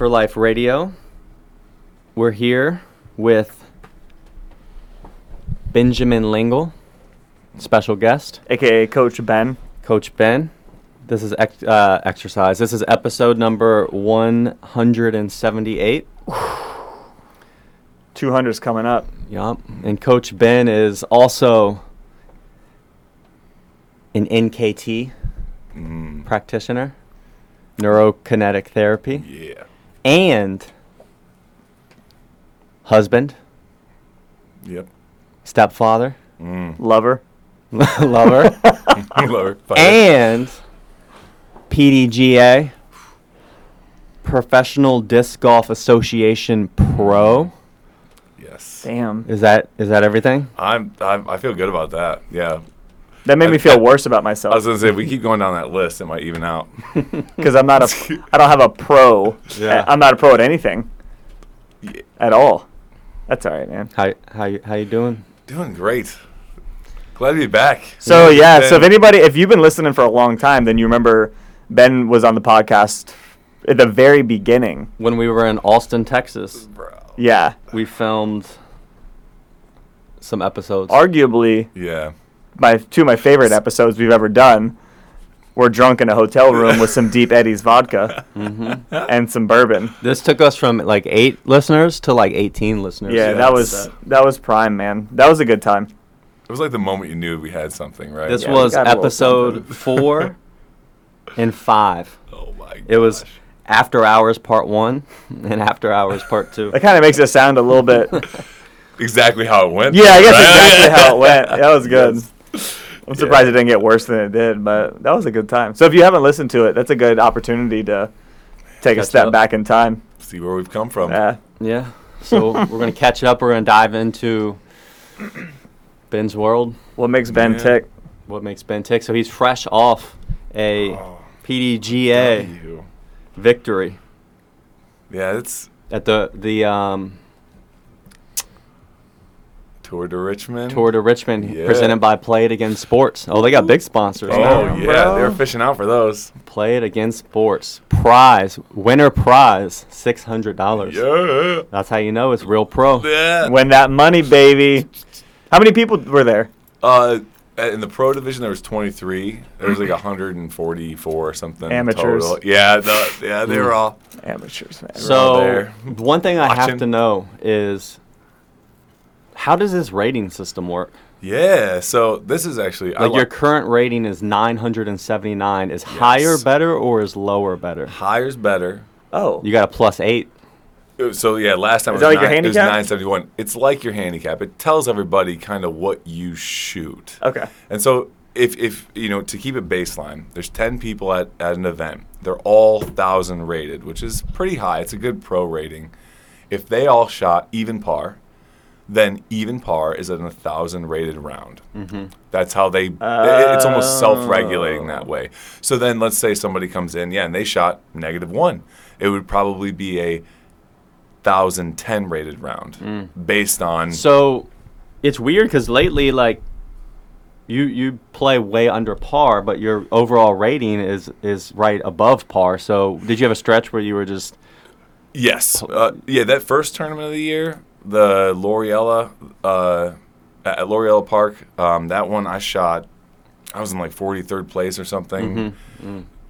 Fit for Life Radio. We're here with Benjamin Lengel, special guest, aka Coach Ben. Coach Ben. This is ex- uh, exercise. This is episode number 178. 200's coming up. Yup. And Coach Ben is also an NKT Mm, practitioner, neurokinetic therapy, yeah. And husband, Yep. stepfather, Mm. Lover. lover, Lower. Fighter. and PDGA, Professional Disc Golf Association Pro. yes. Damn. Is that is that everything? I'm, I'm. I feel good about that. Yeah. That made me feel I- worse about myself. I was gonna say if we keep going down that list, it might even out. because I'm not a. I don't have a pro. Yeah. I'm not a pro at anything Yeah. at all. That's all right, man. How how you how you doing? Doing great. Glad to be back. So yeah, so if anybody, if you've been listening for a long time, then you remember Ben was on the podcast at the very beginning. When we were in Austin, Texas, Bro. Yeah, we filmed some episodes. arguably Yeah. My two of my favorite episodes we've ever done. We're drunk in a hotel room with some Deep Eddy's vodka Mhm. and some bourbon. This took us from like eight listeners to like 18 listeners. Yeah, Yeah, that was that's- that was prime, man. That was a good time. It was like the moment you knew we had something, right? This Yeah, was got a little episode four and five. Oh my. It was. After Hours Part One and After Hours Part Two. That kind of makes it sound a little bit. exactly how it went. Yeah, I guess right? exactly how it went. That was good. Yes. I'm surprised it didn't get worse than it did, but that was a good time. So if you haven't listened to it, that's a good opportunity to take a step up. back in time. See where we've come from. Yeah. Yeah. So we're gonna catch up. We're gonna dive into Ben's world. What makes Ben Yeah. tick? What makes Ben tick? So he's fresh off a Oh, PDGA you. victory Yeah, it's at the the um, Tour de Richmond. Tour de Richmond Yeah. presented by Play It Again Sports. Oh, they got big sponsors Oh now. yeah, bro. they were fishing out for those. Play It Again Sports prize winner prize six hundred dollars. Yeah. That's how you know it's real pro. Yeah. Win that money, baby. How many people were there? Uh, in the pro division, there was 23. There was like 144 or something. Amateurs. Total. Yeah, the, yeah, they were all. Amateurs, man. all So there. one thing I have to know is how does this rating system work? Yeah. So this is actually I Like your current rating is 979. Is higher better or is lower better? higher's better. oh, You got a plus eight. Uh, So yeah, last time Is it was, that like your nine, it was 971. It's like your handicap. It tells everybody kind of what you shoot. okay. And so if if you know to keep it baseline, there's 10 people at, at an event. They're all 1000 rated, which is pretty high. It's a good pro rating. If they all shot even par, then even par is at a 1000 rated round. Mm-hmm. That's how they i- it's almost self-regulating Oh. that way. So then let's say somebody comes in, yeah, and they shot negative 1. It would probably be a 1010 rated round based on So it's weird because lately, like, you you play way under par, but your overall rating is is right above par. So did you have a stretch where you were just Yes. Uh, yeah, that first tournament of the year, the L'Oreella, uh, at L'Oreella Park, um, that one I shot, I was in like 43rd place or something.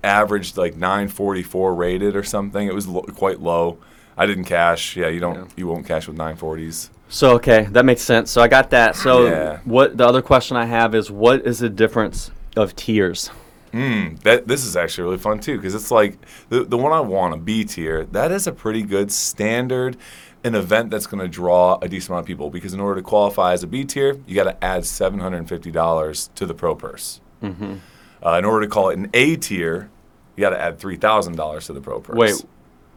Averaged like 944 rated or something. It was lo- quite low. I didn't cash. Yeah, you don't. Yeah. You won't cash with 940s. So okay, that makes sense. So I got that. So Yeah. what the other question I have is what is the difference of tiers? Mm, that this is actually really fun too because it's like the the one I want a B tier. That is a pretty good standard, an event that's going to draw a decent amount of people. Because in order to qualify as a B tier, you got to add seven hundred and fifty dollars to the pro purse. Mm-hmm. Uh, in order to call it an A tier, you got to add three thousand dollars to the pro purse. Wait,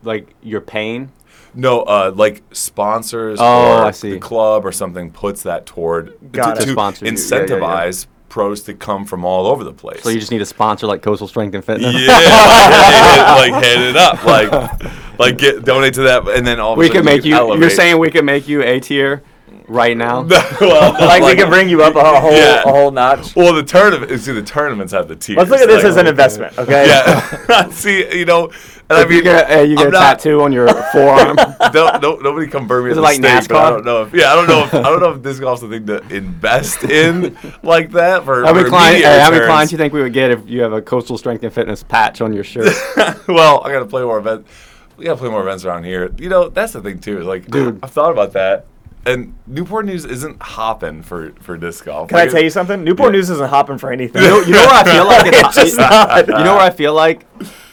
like you're paying? no, uh, like sponsors Oh, or the club or something puts that toward Got to, it. to Sponsor you. Yeah, incentivize yeah, yeah. Pros to come from all over the place. So you just need a sponsor like Coastal Strength and Fitness. Yeah, like, like head it up, like like get donate to that, and then all we could make you. elevate. You're saying we could make you A tier right now? well, no, Like, we can bring you up a whole Yeah. a whole notch. Well, the tournament. See, the tournaments have the tiers. Let's look at this like- as an investment, okay? Yeah. see, you know, I If you mean, get, a, you get I'm a not- tattoo on your forearm. no, no, nobody come burn me Is at the like stake, but I don't know if yeah, I don't know if I don't know if disc golf's the thing to invest in like that for, how many clients? how many clients you think we would get if you have a coastal strength and fitness patch on your shirt? well, I gotta play more events. We gotta play more events around here. You know, that's the thing too. Like, Dude. I've thought about that. And Newport News isn't hopping for for disc golf. Can I tell you something? Newport News isn't hopping for anything. You know, you know where I feel like it's, It's just not. You know where I feel like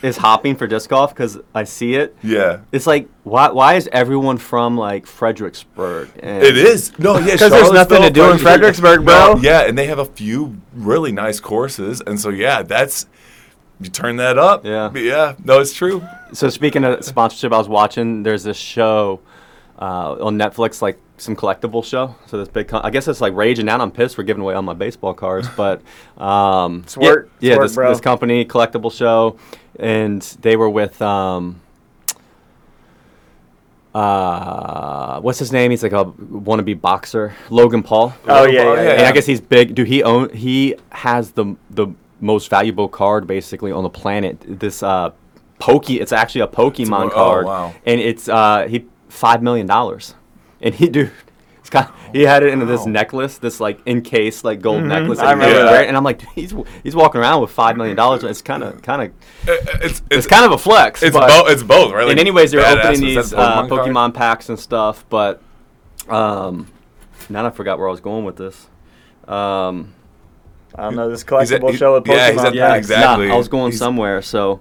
is hopping for disc golf because I see it. Yeah, It's like why why is everyone from like Fredericksburg? And it is. No, yeah, Because there's nothing to do in Fredericksburg, bro. No, yeah, and they have a few really nice courses, and so yeah, that's you turn that up. Yeah. yeah. No, it's true. So speaking of sponsorship, I was watching. There's this show uh, on Netflix, like some collectible show. So this big, con- I guess it's like raging out. I'm pissed We're giving away all my baseball cards, but um, It's work. It's Yeah, yeah work, this, bro. this company collectible show, and they were with. Um, uh, what's his name? He's like a wannabe boxer, Logan Paul. Oh, yeah, yeah, yeah, And yeah. I guess he's big. Dude, he own he has the the most valuable card basically on the planet. This uh, Poke. It's actually a Pokemon oh, card, wow. and it's uh he five million dollars, and he dude. It's got, he had it in this necklace, this like encased like gold necklace. Mm-hmm. I remember was that. And I'm like, dude, he's he's walking around with five million dollars. It's kind of kind of It's it's kind of a flex. it's both. It's both, right? Like, and anyways, they're opening these the uh, card? Pokemon packs and stuff. But um, now I forgot where I was going with this. Um, I don't know this He's at- collectible show with Pokemon. yeah, he's at- yeah, exactly. Nah, I was going He's- somewhere. So,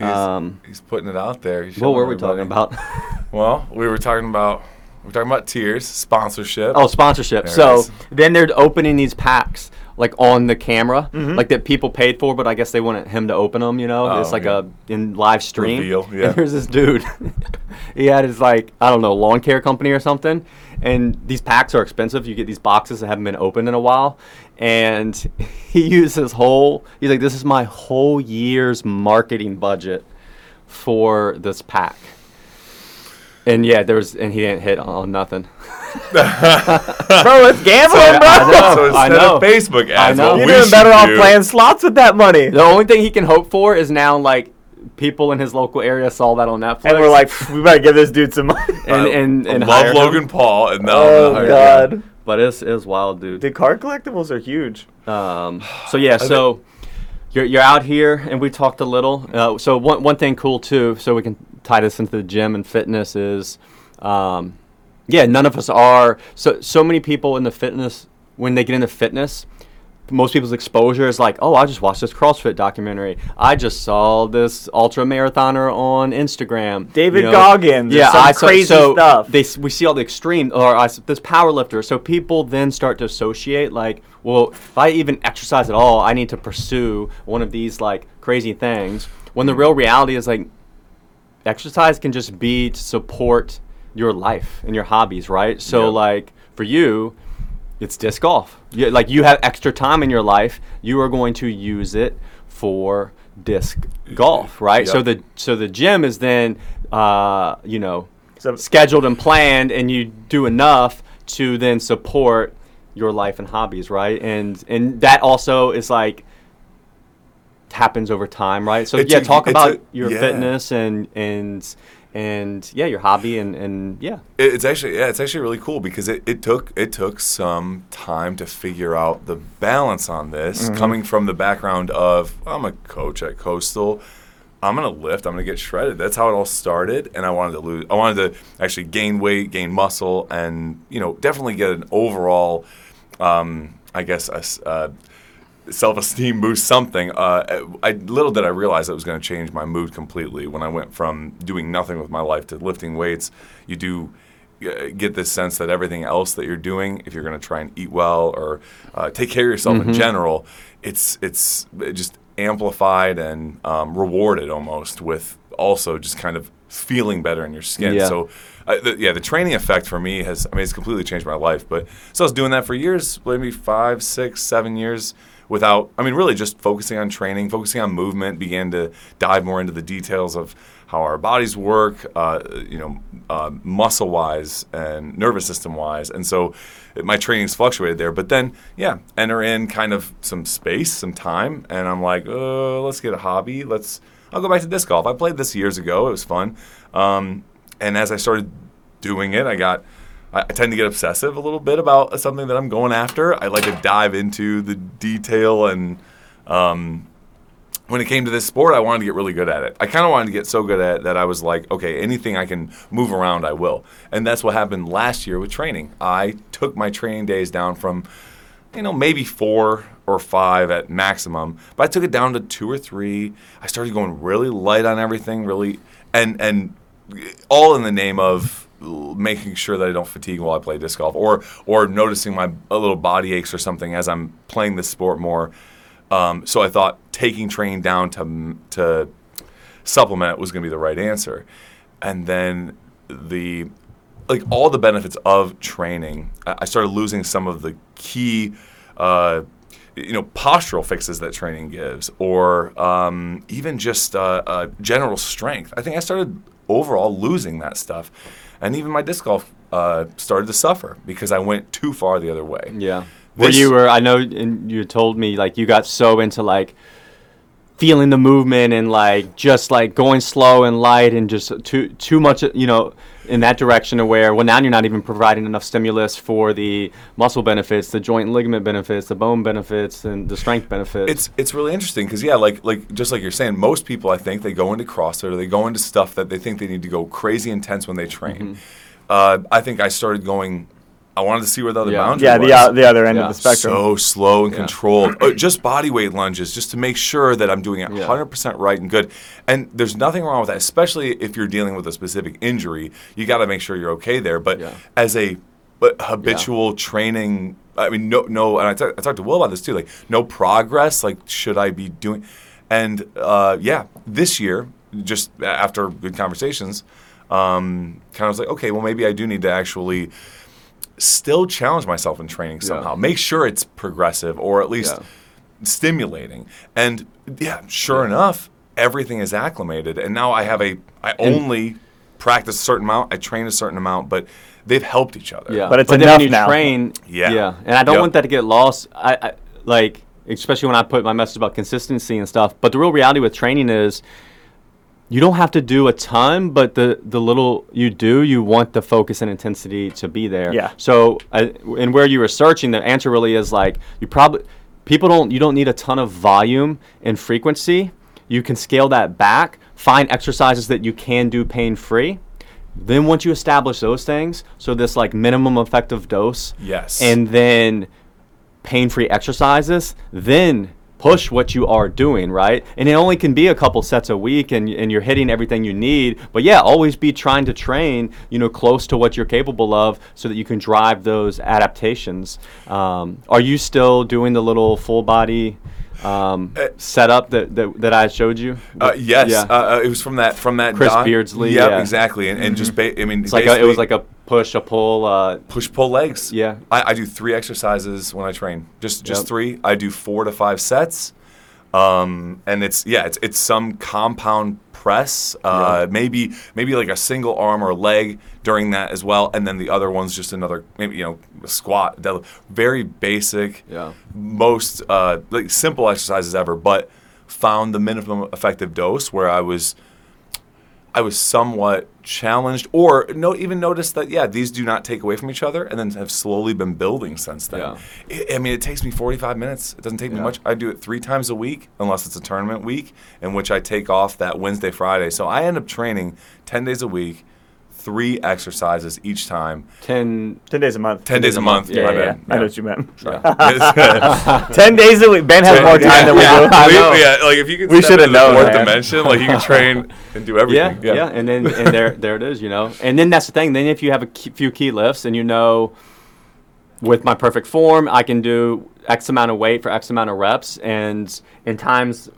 He's, um, he's putting it out there. What were we talking about? Well, we were talking about we were talking about tiers, sponsorship. oh, sponsorship. There So then they're opening these packs like on the camera, Mm-hmm. like that people paid for, but I guess they wanted him to open them. You know, Oh, it's like yeah. a in live stream. Reveal, yeah. And there's this dude. he had his like I don't know lawn care company or something, and these packs are expensive. You get these boxes that haven't been opened in a while, and he used his whole. He's like, this is my whole year's marketing budget for this pack. And yeah, there was, and he didn't hit on, on nothing. bro, it's gambling, So, bro. I know. so I know. of Facebook ads, know. what You're we doing better off do- playing slots with that money. The only thing he can hope for is now like people in his local area saw that on Netflix, And we're like, we better give this dude some money. and I- and, and love hire him. Logan Paul, and now oh I'm gonna oh, him. God, But it's it's wild, dude. The card collectibles are huge. Um, so yeah, so you're you're out here, and we talked a little. Uh, so one one thing cool too, so we can tie this into the gym and fitness is, um, yeah, none of us are. So so many people in the fitness when they get into fitness. Most people's exposure is like, oh, I just watched this CrossFit documentary. I just saw this ultra marathoner on Instagram. David You know, Goggins Yeah, I saw, crazy so stuff. They we see all the extreme, or I this power lifter. So people then start to associate, like, well, if I even exercise at all, I need to pursue one of these like crazy things. When the real reality is like, exercise can just be to support your life and your hobbies, right? So like for you, it's disc golf. You, like you have extra time in your life, you are going to use it for disc golf, right? So the so the gym is then, uh, you know, So- scheduled and planned, and you do enough to then support your life and hobbies, right? And and that also is like happens over time, right? So It's yeah, a- talk about a- your yeah. fitness and and and yeah, your hobby and and yeah. It's actually yeah, it's actually really cool because it, it took it took some time to figure out the balance on this. Mm-hmm. Coming from the background of I'm a coach at Coastal, I'm gonna lift, I'm gonna get shredded. That's how it all started, and I wanted to lose. I wanted to actually gain weight, gain muscle, and you know definitely get an overall, um, I guess a uh, self-esteem boost something uh, I, little did i realize it was going to change my mood completely when i went from doing nothing with my life to lifting weights you do uh, get this sense that everything else that you're doing if you're going to try and eat well or uh, take care of yourself Mm-hmm. in general it's it's just amplified and um, rewarded almost with also just kind of feeling better in your skin Yeah. so uh, the, yeah, the training effect for me has, I mean, it's completely changed my life. But so I was doing that for years, maybe five, six, seven years without, I mean, really just focusing on training, focusing on movement, began to dive more into the details of how our bodies work, uh, you know, uh, muscle wise and nervous system wise. And so it, my training's fluctuated there. But then, yeah, enter in kind of some space, some time. And I'm like, uh, let's get a hobby. Let's, I'll go back to disc golf. I played this years ago. It was fun. Um, and as I started doing it, I got. I tend to get obsessive a little bit about something that I'm going after. I like to dive into the detail and um, when it came to this sport, I wanted to get really good at it. I kind of wanted to get so good at it that I was like, okay, anything I can move around, I will. And that's what happened last year with training. I took my training days down from, you know, maybe four or five at maximum, but I took it down to two or three. I started going really light on everything, really, and and all in the name of making sure that I don't fatigue while I play disc golf, or or noticing my a little body aches or something as I'm playing this sport more. Um, so I thought taking training down to to supplement was going to be the right answer, and then the like all the benefits of training, I started losing some of the key. Uh, you know, postural fixes that training gives, or um, even just uh, uh, general strength. I think I started overall losing that stuff, and even my disc golf uh, started to suffer because I went too far the other way. Yeah. Where you were, I know, and you told me like you got so into like feeling the movement and like just like going slow and light and just too too much, you know, in that direction to where well now you're not even providing enough stimulus for the muscle benefits, the joint and ligament benefits, the bone benefits, and the strength benefits. It's it's really interesting because yeah, like like just like you're saying, most people I think they go into CrossFit or they go into stuff that they think they need to go crazy intense when they train. Uh, I think I started going. I wanted to see where the other Yeah. boundary Yeah, was. the uh, the other end Yeah. of the spectrum. So slow and Yeah. controlled. Uh, just body weight lunges, just to make sure that I'm doing it Yeah. 100% right and good. And there's nothing wrong with that, especially if you're dealing with a specific injury. You got to make sure you're okay there. But Yeah. as a but habitual training, I mean, no, no. And I talked to Will about this too. Like, no progress. Like, should I be doing? And uh, yeah, this year, just after good conversations, um, kind of was like, okay, well, maybe I do need to actually still challenge myself in training somehow. Make sure it's progressive or at least Yeah. stimulating. And yeah, sure enough, everything is acclimated. And now I have a I only practice a certain amount, I train a certain amount, but they've helped each other. Yeah, But it's then enough when you now. train, Yeah. yeah, and I don't Yep. want that to get lost. I, I like, especially when I put my message about consistency and stuff. But the real reality with training is, you don't have to do a ton, but the the little you do, you want the focus and intensity to be there. Yeah. So, I, and where you were searching, the answer really is like you probably people don't you don't need a ton of volume and frequency. You can scale that back. Find exercises that you can do pain free. Then once you establish those things, so this like minimum effective dose, Yes. and then pain-free exercises, then push what you are doing, right? And it only can be a couple sets a week and, and you're hitting everything you need. But yeah, always be trying to train, you know, close to what you're capable of so that you can drive those adaptations. Um, are you still doing the little full body um, Uh, setup that, that, that I showed you? Uh, yes, Yeah. uh, uh, it was from that from that Chris doc- Beardsley, Yep, yeah. Mm-hmm. exactly, and, and just ba- I mean, like a, it was like a push, a pull. Uh, push pull legs. Yeah. I, I do three exercises when I train. Just just Yep. three. I do four to five sets. Um, and it's yeah, it's it's some compound press. Uh, maybe maybe like a single arm or leg during that as well, and then the other one's just another maybe you know squat. deadlift. Very basic. Yeah. Most uh, like simple exercises ever, but found the minimum effective dose where I was I was somewhat challenged, or no, even noticed that yeah, these do not take away from each other, and then have slowly been building since then. Yeah. I I mean, it takes me 45 minutes. It doesn't take me much. I do it three times a week, unless it's a tournament week, in which I take off that Wednesday, Friday. So I end up training 10 days a week, three exercises each time. 10, Ten days a month. 10 days a month. Yeah, Yeah, my yeah, bad. I know what you meant. yeah. Ten days a week. Ben has more time than we yeah, do. We- yeah, like if you could We step shoulda into the known, fourth man. dimension, like you can train and do Yeah, everything. yeah, and then and there there it is, you know. And then that's the thing. Then if you have a key, few key lifts and you know, with my perfect form, I can do X amount of weight for X amount of reps, and in times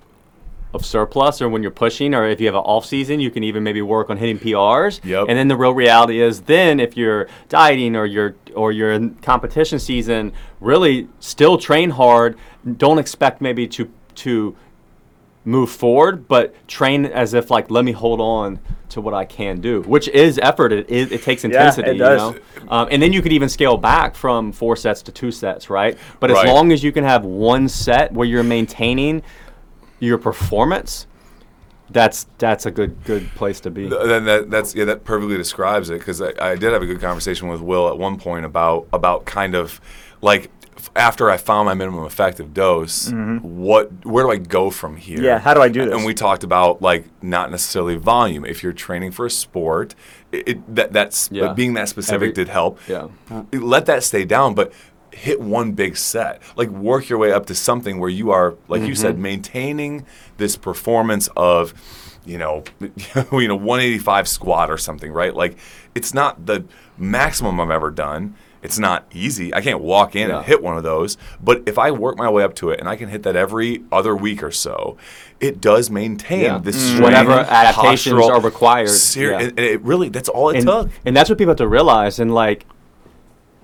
of surplus or when you're pushing, or if you have an off season, you can even maybe work on hitting PRs. Yep. And then the real reality is, then if you're dieting or you're or you're in competition season, really still train hard. Don't expect maybe to to move forward, but train as if like let me hold on to what I can do, which is effort. It is, it takes intensity Yeah, it does. you know. Um, and then you could even scale back from four sets to two sets, right? But as long as you can have one set where you're maintaining your performance, that's that's a good good place to be. Then that, that's yeah, that perfectly describes it because I, I did have a good conversation with Will at one point about about kind of like f- after I found my minimum effective dose, what where do I go from here? Mm-hmm. Yeah, how do I do this? And we talked about like not necessarily volume. If you're training for a sport, it, it that that's Yeah. being that specific Every- did help. yeah. let that stay down, but hit one big set. Like work your way up to something where you are, like you said, Mm-hmm. maintaining this performance of, you know, you know, 185 squat or something, right? Like it's not the maximum I've ever done. It's not easy. I can't walk in Yeah. and hit one of those. But if I work my way up to it and I can hit that every other week or so, it does maintain Yeah. this Mm. strength, Whatever adaptations postural- are required, Ser- yeah. and- and it really, that's all it and, took. and that's what people have to realize. And like,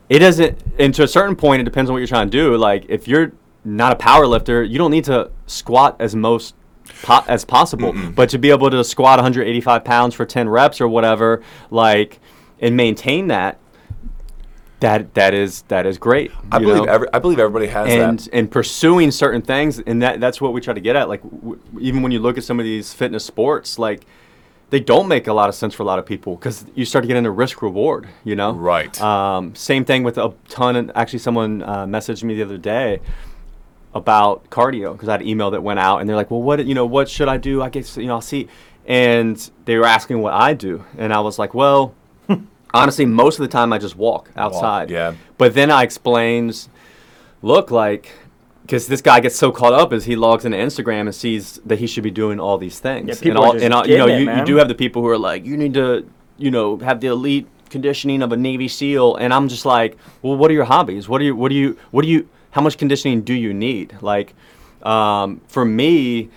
it doesn't. And to a certain point, it depends on what you're trying to do. Like, if you're not a power lifter, you don't need to squat as most po- as possible. But to be able to squat 185 pounds for 10 reps or whatever, like, and maintain that, that that is that is great. I believe every, I believe everybody has and that. and pursuing certain things and that that's what we try to get at like w- even when you look at some of these fitness sports like they don't make a lot of sense for a lot of people because you start to get into risk reward you know Right. um, same thing with a ton of actually someone uh, messaged me the other day about cardio because I had an email that went out and they're like well what you know what should I do I guess you know I'll see and they were asking what I do and I was like well honestly most of the time I just walk outside yeah. but then I explains, look, like, because this guy gets so caught up as he logs into Instagram and sees that he should be doing all these things. Yeah, and people are all, just and all, you know, it, you, you do have the people who are like, you need to, you know, have the elite conditioning of a Navy SEAL, and I'm just like, well, what are your hobbies? What are you, what do you, what do you, how much conditioning do you need? Like, um, for me,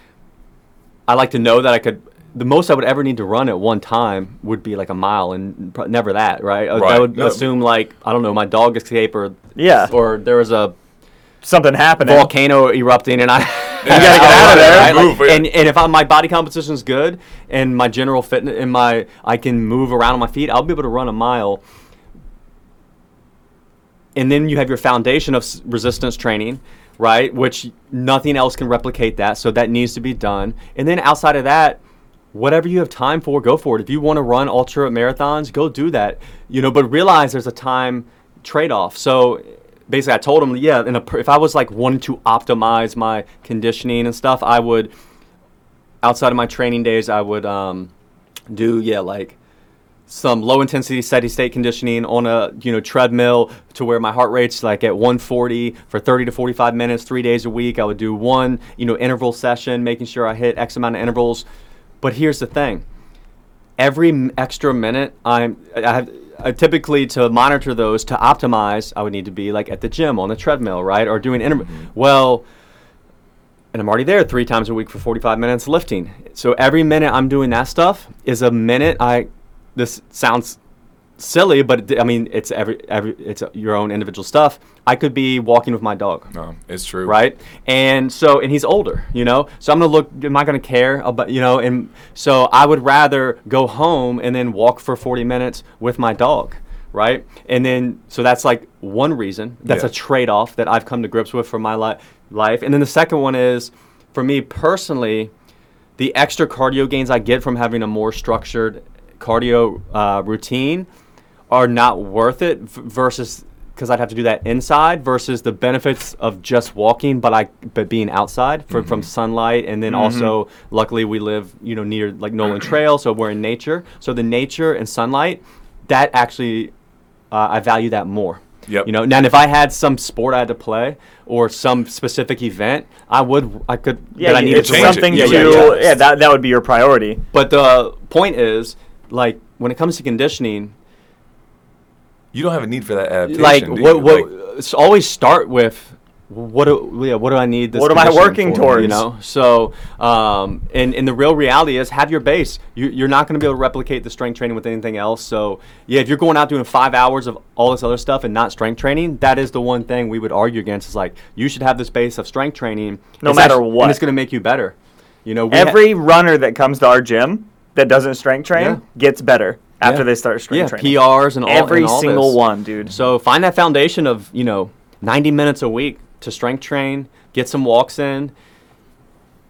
I like to know that I could. The most I would ever need to run at one time would be like a mile, and pro- never that, right? I- I would No. assume like I don't know, my dog escape or Yeah. or there was a Something happening. volcano erupting, and I you gotta get out of there. Right? Move, Like, yeah. and and if I, my body composition is good and my general fitness and my I can move around on my feet, I'll be able to run a mile. And then you have your foundation of s- resistance training, right? Which nothing else can replicate that, so that needs to be done. And then outside of that, whatever you have time for, go for it. If you want to run ultra marathons, go do that. You know, but realize there's a time trade-off. So basically, I told him, yeah, if I was like wanting to optimize my conditioning and stuff, I would outside of my training days, I would um, do yeah like some low intensity steady state conditioning on a you know treadmill to where my heart rate's like at 140 for 30 to 45 minutes three days a week. I would do one you know interval session making sure i hit x amount of intervals. But here's the thing. Every extra minute i'm i have I typically to monitor those to optimize i would need to be like at the gym on the treadmill right or doing interval mm-hmm. well and I'm already there three times a week for 45 minutes lifting. So every minute I'm doing that stuff is a minute I. This sounds silly, but it, I mean it's every every it's your own individual stuff. I could be walking with my dog, No, it's true. right? And so and he's older, you know. So I'm gonna look. Am I gonna care about you know? And so I would rather go home and then walk for 40 minutes with my dog. Right, and then so that's like one reason. That's Yeah. a trade-off that I've come to grips with for my li- life. And then the second one is, for me personally, the extra cardio gains I get from having a more structured cardio uh, routine are not worth it versus because I'd have to do that inside versus the benefits of just walking, but I but being outside for, from sunlight, and then also luckily we live you know near like Noland Trail, so we're in nature. So the nature and sunlight, that actually uh, I value that more. Yep. You know, now if I had some sport I had to play or some specific event, I would I could yeah, that I you- needed it's to change it. something yeah, to yeah, yeah, yeah. that that would be your priority. But the point is, like, when it comes to conditioning, You don't have a need for that adaptation. like, do what, you? what, Like, s- always start with what do, yeah, what do I need this What am I working for, towards? You know, so um, and, and the real reality is have your base. You, you're not going to be able to replicate the strength training with anything else. So yeah, if you're going out doing five hours of all this other stuff and not strength training, that is the one thing we would argue against. Is like you should have this base of strength training, No It's matter actu- what. and it's going to make you better. You know, we ha- Every runner that comes to our gym that doesn't strength train Yeah. gets better after Yeah. they start strength yeah, training. PRs and all Every and all single this. one, dude. So find that foundation of you know 90 minutes a week to strength train, get some walks in,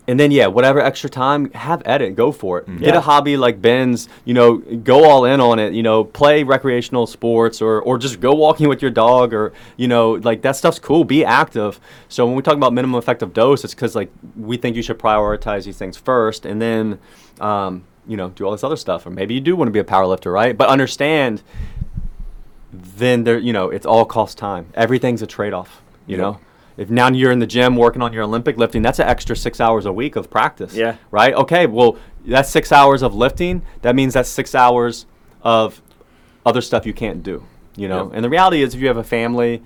and then yeah, whatever extra time, have at it, go for it. Get Yeah. a hobby like Ben's, you know, go all in on it. You know, play recreational sports or or just go walking with your dog or you know, like that stuff's cool. Be active. So when we talk about minimum effective dose, it's because like we think you should prioritize these things first, and then um, you know do all this other stuff. Or maybe you do want to be a power lifter, right? But understand, then there, you know, it's all cost time. Everything's a trade off. You Yep. know. If now you're in the gym working on your Olympic lifting, that's an extra six hours a week of practice. Yeah. Right? Okay, well, that's six hours of lifting. That means that's six hours of other stuff you can't do. You know? Yep. And the reality is, if you have a family,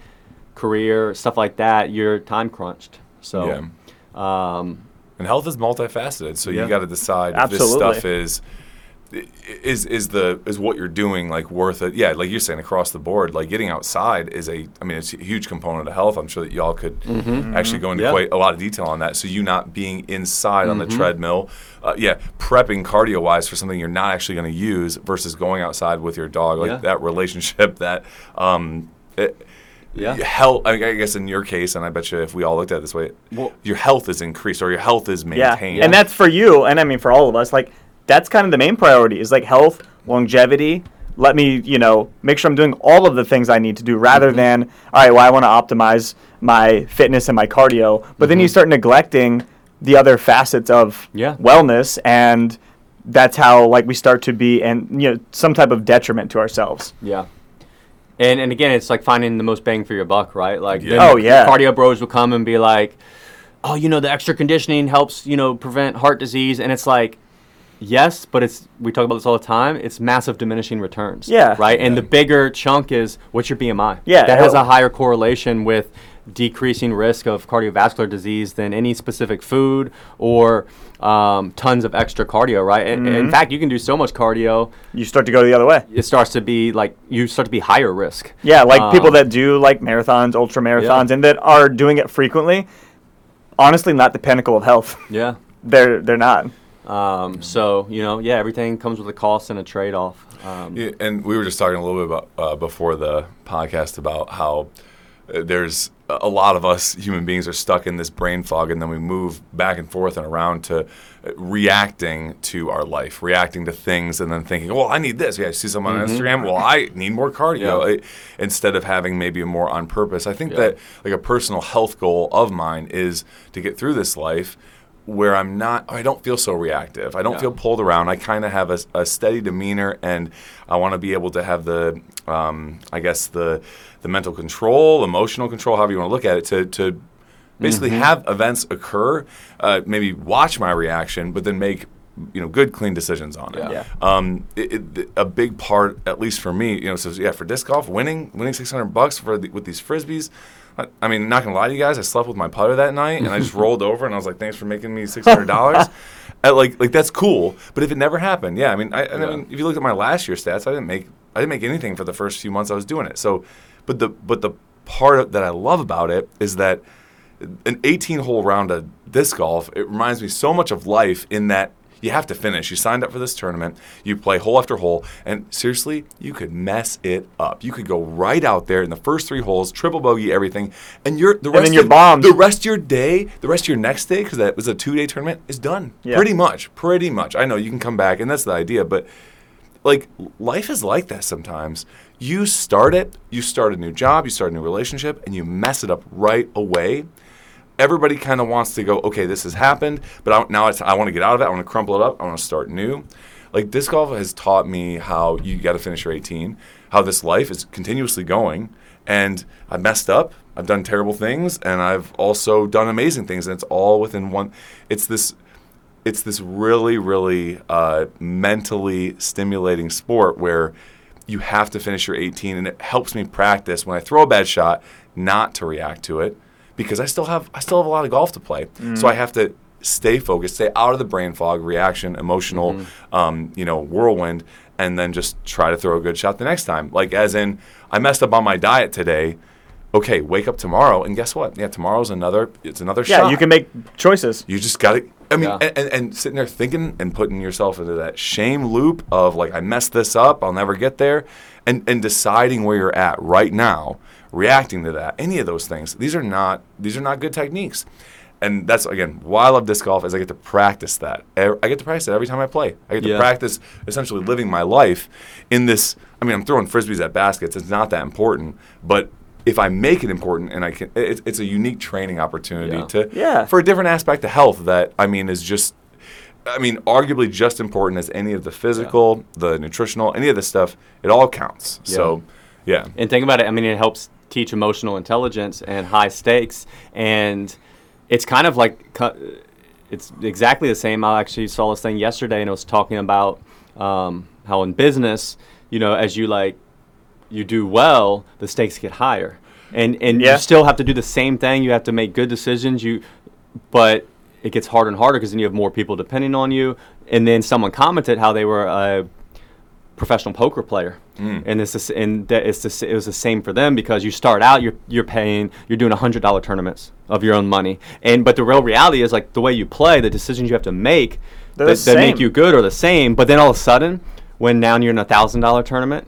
career, stuff like that, you're time crunched. So, Yeah. um, And health is multifaceted, so Yeah. you got to decide if this stuff is is is the is what you're doing like worth it? Yeah, like you're saying across the board, like getting outside is a I mean it's a huge component of health. I'm sure that y'all could actually go into Yeah. quite a lot of detail on that. So you not being inside on the Mm-hmm. treadmill, uh, yeah, prepping cardio wise for something you're not actually going to use versus going outside with your dog, like Yeah. that relationship that. Um, it, Yeah. Health. I, I guess in your case, and I bet you if we all looked at it this way, Well- your health is increased or your health is maintained. Yeah. And that's for you, and I mean for all of us. Like that's kind of the main priority is like health, longevity. Let me, you know, make sure I'm doing all of the things I need to do rather Mm-hmm. than all right. Well, I want to optimize my fitness and my cardio, but then you start neglecting the other facets of Mm-hmm. Yeah. wellness, and that's how like we start to be and you know some type of detriment to ourselves. Yeah. And and again, it's like finding the most bang for your buck, right? Like, Yeah. Oh, yeah. cardio bros will come and be like, "Oh, you know, the extra conditioning helps, you know, prevent heart disease," and it's like, yes, but it's we talk about this all the time. It's massive diminishing returns. Yeah. Right. And Yeah. the bigger chunk is what's your BMI? Yeah, That has a higher correlation with decreasing risk of cardiovascular disease than any specific food or um, tons of extra cardio, right? And, Mm-hmm. In fact, you can do so much cardio, You start to go the other way. it starts to be like you start to be higher risk. Yeah, like people Um, that do like marathons, ultra marathons, and that are doing it frequently. Honestly, not the pinnacle of health. Yeah. They're they're not. Um, so you know, yeah, everything comes with a cost and a trade-off. Um, Yeah, and we were just talking a little bit about uh, before the podcast about how there's a lot of us human beings are stuck in this brain fog, and then we move back and forth and around to uh, reacting to our life, reacting to things, and then thinking, "Well, I need this." Yeah, I see someone on Instagram. Well, I need more cardio. Yeah. I- instead of having maybe a more on purpose. I think Yeah. that like a personal health goal of mine is to get through this life where I'm not, I don't feel so reactive. I don't Yeah. feel pulled around. I kind of have a, a steady demeanor, and I want to be able to have the, um, I guess the, the mental control, emotional control, however you want to look at it, to to basically have events occur, uh, maybe watch my reaction, but then make you know good clean decisions on it. Yeah. Yeah. Um, it, it, a big part, at least for me, you know, so yeah, for disc golf, winning winning six hundred bucks for the, with these frisbees. I, I mean, not gonna lie to you guys, I slept with my putter that night, and I just rolled over, and I was like, "Thanks for making me six hundred dollars." like, like that's cool. But if it never happened, yeah, I mean, I, I Yeah. mean, if you look at my last year stats, I didn't make I didn't make anything for the first few months I was doing it. So, but the but the part that I love about it is that an 18 hole round of disc golf, it reminds me so much of life in that you have to finish. You signed up for this tournament, you play hole after hole, and seriously, you could mess it up. You could go right out there in the first three holes, triple bogey everything, and you're the rest then you're of. The rest of your day, the rest of your next day, because that was a two day tournament, is done. Yeah. Pretty much, pretty much. I know you can come back, and that's the idea, but like life is like that sometimes. You start it, you start a new job, you start a new relationship, and you mess it up right away. Everybody kind of wants to go, okay, this has happened, but I, now I want to get out of it. I want to crumple it up. I want to start new. Like disc golf has taught me how you got to finish your 18, how this life is continuously going, and I messed up. I've done terrible things, and I've also done amazing things, and it's all within one. It's this it's this really, really uh, mentally stimulating sport where you have to finish your 18, and it helps me practice when I throw a bad shot not to react to it because I still have I still have a lot of golf to play. So I have to stay focused, stay out of the brain fog, reaction, emotional, um, you know, whirlwind, and then just try to throw a good shot the next time. Like as in, I messed up on my diet today. Okay, wake up tomorrow, and guess what? Yeah, tomorrow's another. It's another Yeah, shot. Yeah, you can make choices. You just got to. I mean, Yeah. and, and, and sitting there thinking and putting yourself into that shame loop of like, I messed this up, I'll never get there, and and deciding where you're at right now, reacting to that, any of those things. These are not these are not good techniques. and that's again why I love disc golf is I get to practice that. I get to practice it every time I play. I get to Yeah. practice essentially living my life in this. I mean, I'm throwing frisbees at baskets. It's not that important, but if I make it important and I can, it, it's a unique training opportunity Yeah. to Yeah. for a different aspect of health that I mean is just. I mean, arguably just important as any of the physical, the nutritional, any of the stuff. It all counts. So, yeah. And think about it. I mean, it helps teach emotional intelligence and high stakes, and it's kind of like it's exactly the same. I actually saw this thing yesterday, and it was talking about um, how in business, you know, as you like you do well, the stakes get higher, and and Yeah. you still have to do the same thing. You have to make good decisions. You, but it gets harder and harder because then you have more people depending on you. And then someone commented how they were a professional poker player, and it's the, and that it's the, it was the same for them because you start out you're you're paying you're doing hundred dollar tournaments of your own money, and but the real reality is like the way you play, the decisions you have to make that, that make you good are the same. But then all of a sudden, when now you're in a thousand dollar tournament,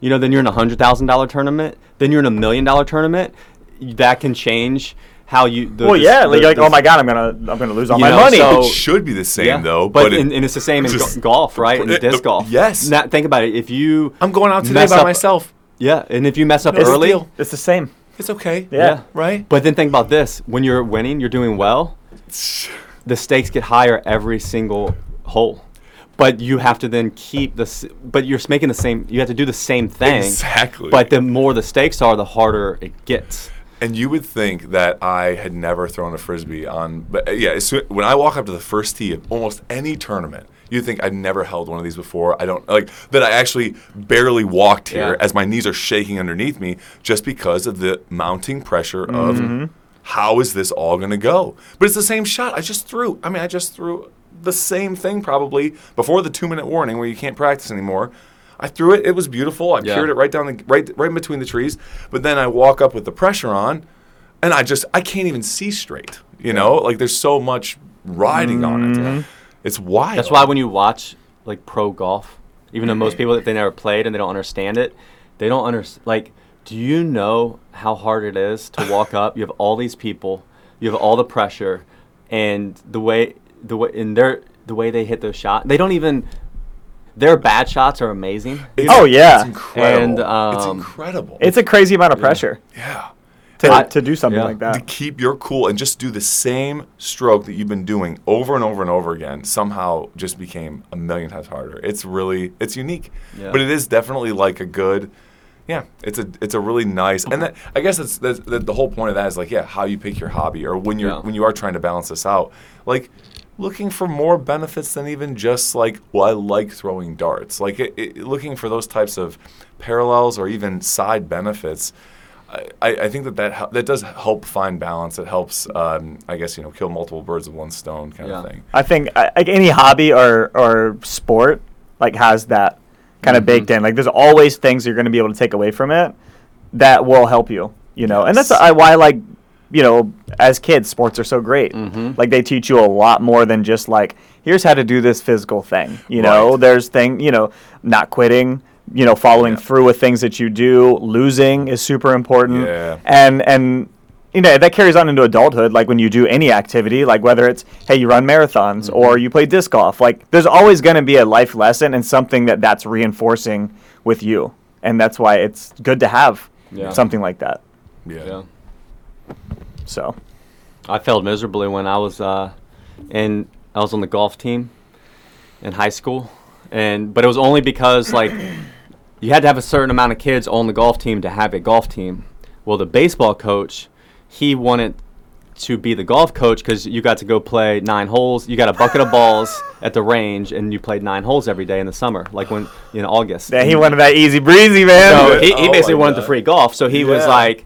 you know, then you're in a hundred thousand dollar tournament, then you're in a million dollar tournament, that can change how you. The, Well, the- yeah, like, the- like oh the- oh my god, I'm gonna I'm gonna lose all my know, money. so- It should be the same yeah. though, but, but, it- and, and it's the same in just- go- golf, right? In it- disc the- golf. yes. Now, think about it. If you I'm going out today by up- myself. Yeah, and if you mess up No early, deal. it's the same. It's okay. Yeah. Right? but then think about this: when you're winning, you're doing well. The stakes get higher every single hole, but you have to then keep the. But you're making the same. You have to do the same thing. Exactly. But the more the stakes are, the harder it gets. And you would think that I had never thrown a frisbee on, but uh, yeah, soon, when I walk up to the first tee of almost any tournament, you'd think I'd never held one of these before. I don't like that. I actually barely walked here Yeah. as my knees are shaking underneath me just because of the mounting pressure Mm-hmm. of how is this all going to go. But it's the same shot I just threw. I mean, I just threw the same thing probably before the two minute warning where you can't practice anymore. I threw it. It was beautiful. I Yeah. cured it right down the right right in between the trees. But then I walk up with the pressure on, and I just I can't even see straight. You know, like there's so much riding on it. Mm-hmm. It's wild. That's why when you watch like pro golf, even though most mm-hmm. people if they never played and they don't understand it, they don't understand. Like, do you know how hard it is to walk up? You have all these people, you have all the pressure, and the way the way in their the way they hit those shots, they don't even. Their bad shots are amazing. It's- Oh, yeah. it's incredible. And, it's um, incredible. It's a crazy amount of pressure yeah. to, I- to do something yeah. like that. to keep your cool and just do the same stroke that you've been doing over and over and over again somehow just became a million times harder. It's really it's unique. Yeah. But it is definitely like a good yeah, it's a it's a really nice and that I guess that's, that's the, the whole point of that is like yeah, how you pick your hobby or when you're Yeah. when you are trying to balance this out. Like looking for more benefits than even just like well I like throwing darts. Like it, it, looking for those types of parallels or even side benefits. I, I I think that that, hel- that does help find balance. It helps, um, I guess, you know, kill multiple birds with one stone kind Yeah. of thing. I think I- like any hobby or or sport like has that kind of Mm-hmm. baked in. Like there's always things you're going to be able to take away from it that will help you. You know, and that's Yes. I, why I like you know as kids sports are so great. Mm-hmm. Like they teach you a lot more than just like here's how to do this physical thing. You know, Right. there's thing you know not quitting. You know, following Yeah. through with things that you do. Losing is super important. Yeah. And and you know that carries on into adulthood like when you do any activity like whether it's hey you run marathons or you play disc golf like there's always going to be a life lesson and something that that's reinforcing with you and that's why it's good to have Yeah. something like that Yeah. Yeah. So I failed miserably when I was uh, in I was on the golf team in high school, and but it was only because like you had to have a certain amount of kids on the golf team to have a golf team. Well, the baseball coach, he wanted to be the golf coach because you got to go play nine holes. You got a bucket of balls at the range, and you played nine holes every day in the summer, like when in August. yeah, he wanted that easy breezy man So he, he Oh basically my wanted the free golf. So he was like,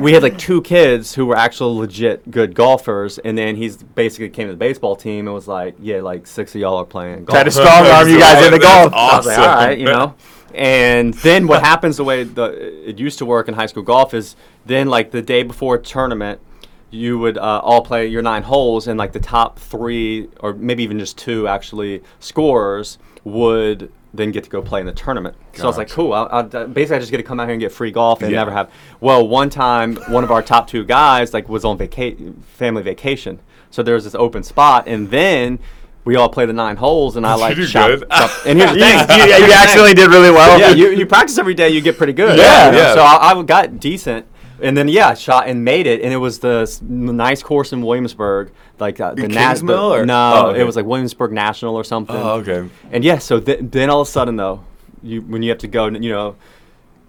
we had like two kids who were actual legit good golfers, and then he's basically came to the baseball team and was like, yeah, like six of y'all are playing golf. tried to strong arm you guys into That's golf I was like, all awesome. right, you know. And then what happens the way the it used to work in high school golf is then like the day before a tournament, you would uh, all play your nine holes, and like the top three or maybe even just two actually scorers would then get to go play in the tournament. So I was like, cool. I'll, I'll, basically, I just get to come out here and get free golf and Yeah. never have. Well, one time, one of our top two guys like was on vaca- family vacation, so there was this open spot, and then we all play the nine holes, and I you like do shot. shot- and here's the You, thing. you, here's you actually did really well. Yeah, you, you practice every day, you get pretty good. Yeah. you? Yeah. So I, I got decent, and then yeah, shot and made it, and it was the s- nice course in Williamsburg, like uh, the In Nas- Kingsmill, or- No, Oh, okay. it was like Williamsburg National or something. Oh, okay. And yeah, so th- then all of a sudden though, you when you have to go, you know,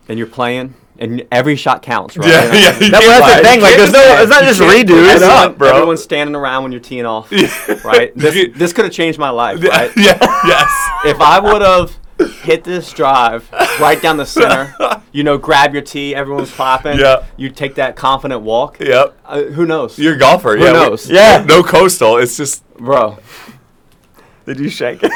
and you're playing, and every shot counts, right? Yeah, You yeah. That- well, that's the thing. Like, there's no, it's not just redos. Everyone, bro. everyone's standing around when you're teeing off, right? This, this could have changed my life, right? Yeah. Yes. If I would have hit this drive right down the center, you know, grab your tee, everyone's clapping, Yeah. you take that confident walk. Yep. Uh, who knows, You're a golfer. Who yeah. knows? Yeah. No coastal. It's just. bro? Did you shank it?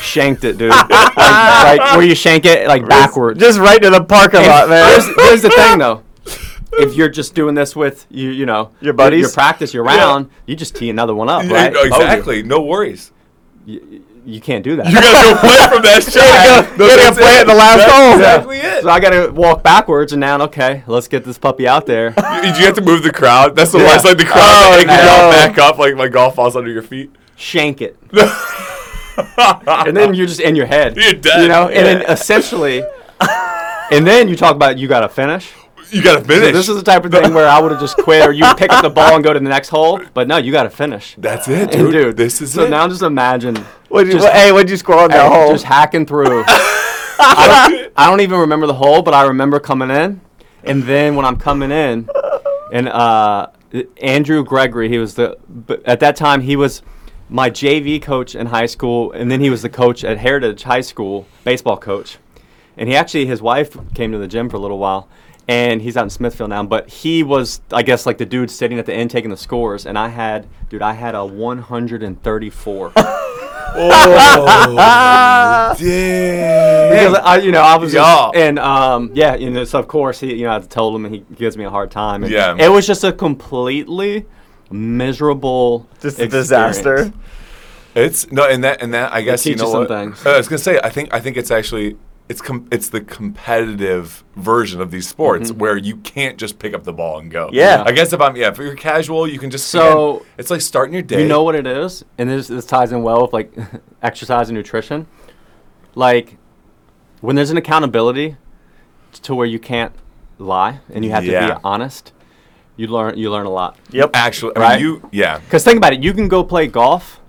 Shanked it, dude. like, like where you shank it like backwards. Just right to the parking And lot, man. Here's, here's the thing, though. If you're just doing this with you, you know, Your buddies? your practice, your round, you just tee another one up, right? Yeah, exactly. No worries. You, you can't do that. You gotta go play from that shot. go- you gotta play at the last That's hole. Exactly it. So I gotta walk backwards and now, okay, let's get this puppy out there. Did you have to move the crowd? That's the Yeah. worst. Like the crowd, Oh, like, no. go back up, like my golf falls under your feet. Shank it. and then you're just in your head. You're dead. You know, and then essentially, and then you talk about you gotta finish. You gotta finish. So this is the type of thing where I would have just quit, or you pick up the ball and go to the next hole. But no, you gotta finish. That's it, dude. dude, this is so it. now just imagine What'd you, just- what- hey, what'd you score on that Hey, hole? Just hacking through. I, don't, I don't even remember the hole, but I remember coming in. And then when I'm coming in, and uh, Andrew Gregory, he was the, at that time, he was my JV coach in high school. And then he was the coach at Heritage High School, baseball coach. And he actually, his wife came to the gym for a little while. And he's out in Smithfield now, but he was, I guess, like the dude sitting at the end taking the scores. And I had, dude, I had a 134. oh, damn. because I, you know, I was, Yeah. just, and um, yeah, you know, so of course he, you know, I told him, and he gives me a hard time. And Yeah. it was just a completely miserable, Just a disaster. It's no, and that and that I guess you teaches know some what. things. Uh, I was gonna say I think I think it's actually it's com- it's the competitive version of these sports Mm-hmm. where you can't just pick up the ball and go. Yeah. I guess if I'm yeah, if you're casual, you can just So- it's like starting your day. You know what it is, and this this ties in well with like exercise and nutrition. Like when there's an accountability to where you can't lie and you have to be honest, you learn you learn a lot. Yep. Actually, I Right? mean, you yeah. Because think about it, you can go play golf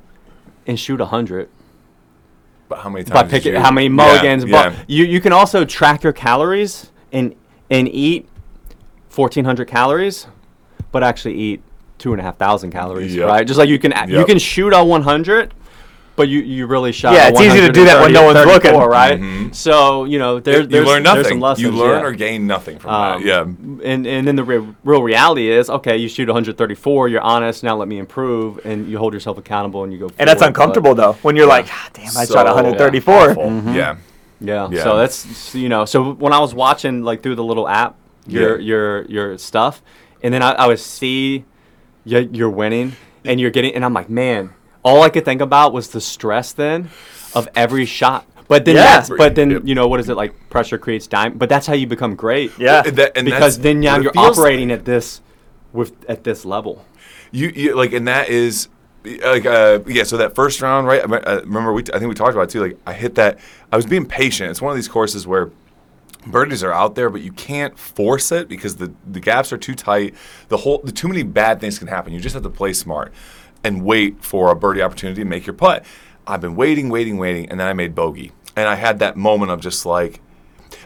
and shoot a hundred. But how many times? by picking how many mulligans. Yeah, But you you can also track your calories and and eat fourteen hundred calories, but actually eat two and a half thousand calories, Yep. right? Just like you can you can shoot a one hundred. But you, you really shot. Yeah, it's easy to do that when no one's looking. right? Mhm. So you know, there, you there's, learn there's nothing. some lessons. you learn yeah. or gain nothing from Um, that. Yeah. And and then the real, real reality is, okay, you shoot 134, you're honest. Now let me improve, and you hold yourself accountable, and you go. And that's forward, but- uncomfortable though. When you're like, ah, damn, I So shot 134. awful. Yeah. Yeah. Yeah. So that's you know. So when I was watching like through the little app, your Yeah. your your stuff, and then I, I would see you're, you're winning and you're getting, and I'm like, man, all I could think about was the stress then of every shot. But then Yeah. that's but then Yep. you know what is it like? Pressure creates time. But that's how you become great. Yeah. And that- and because that's then now what it you're feels operating like. at this with at this level. You, you like, and that is like, uh, yeah. So that first round, right? I me- uh, remember, we I think we talked about it too. Like, I hit that. I was being patient. It's one of these courses where birdies are out there, but you can't force it because the the gaps are too tight. The whole, the too many bad things can happen. You just have to play smart and wait for a birdie opportunity to make your putt. I've been waiting, waiting, waiting, and then I made bogey, and I had that moment of just like.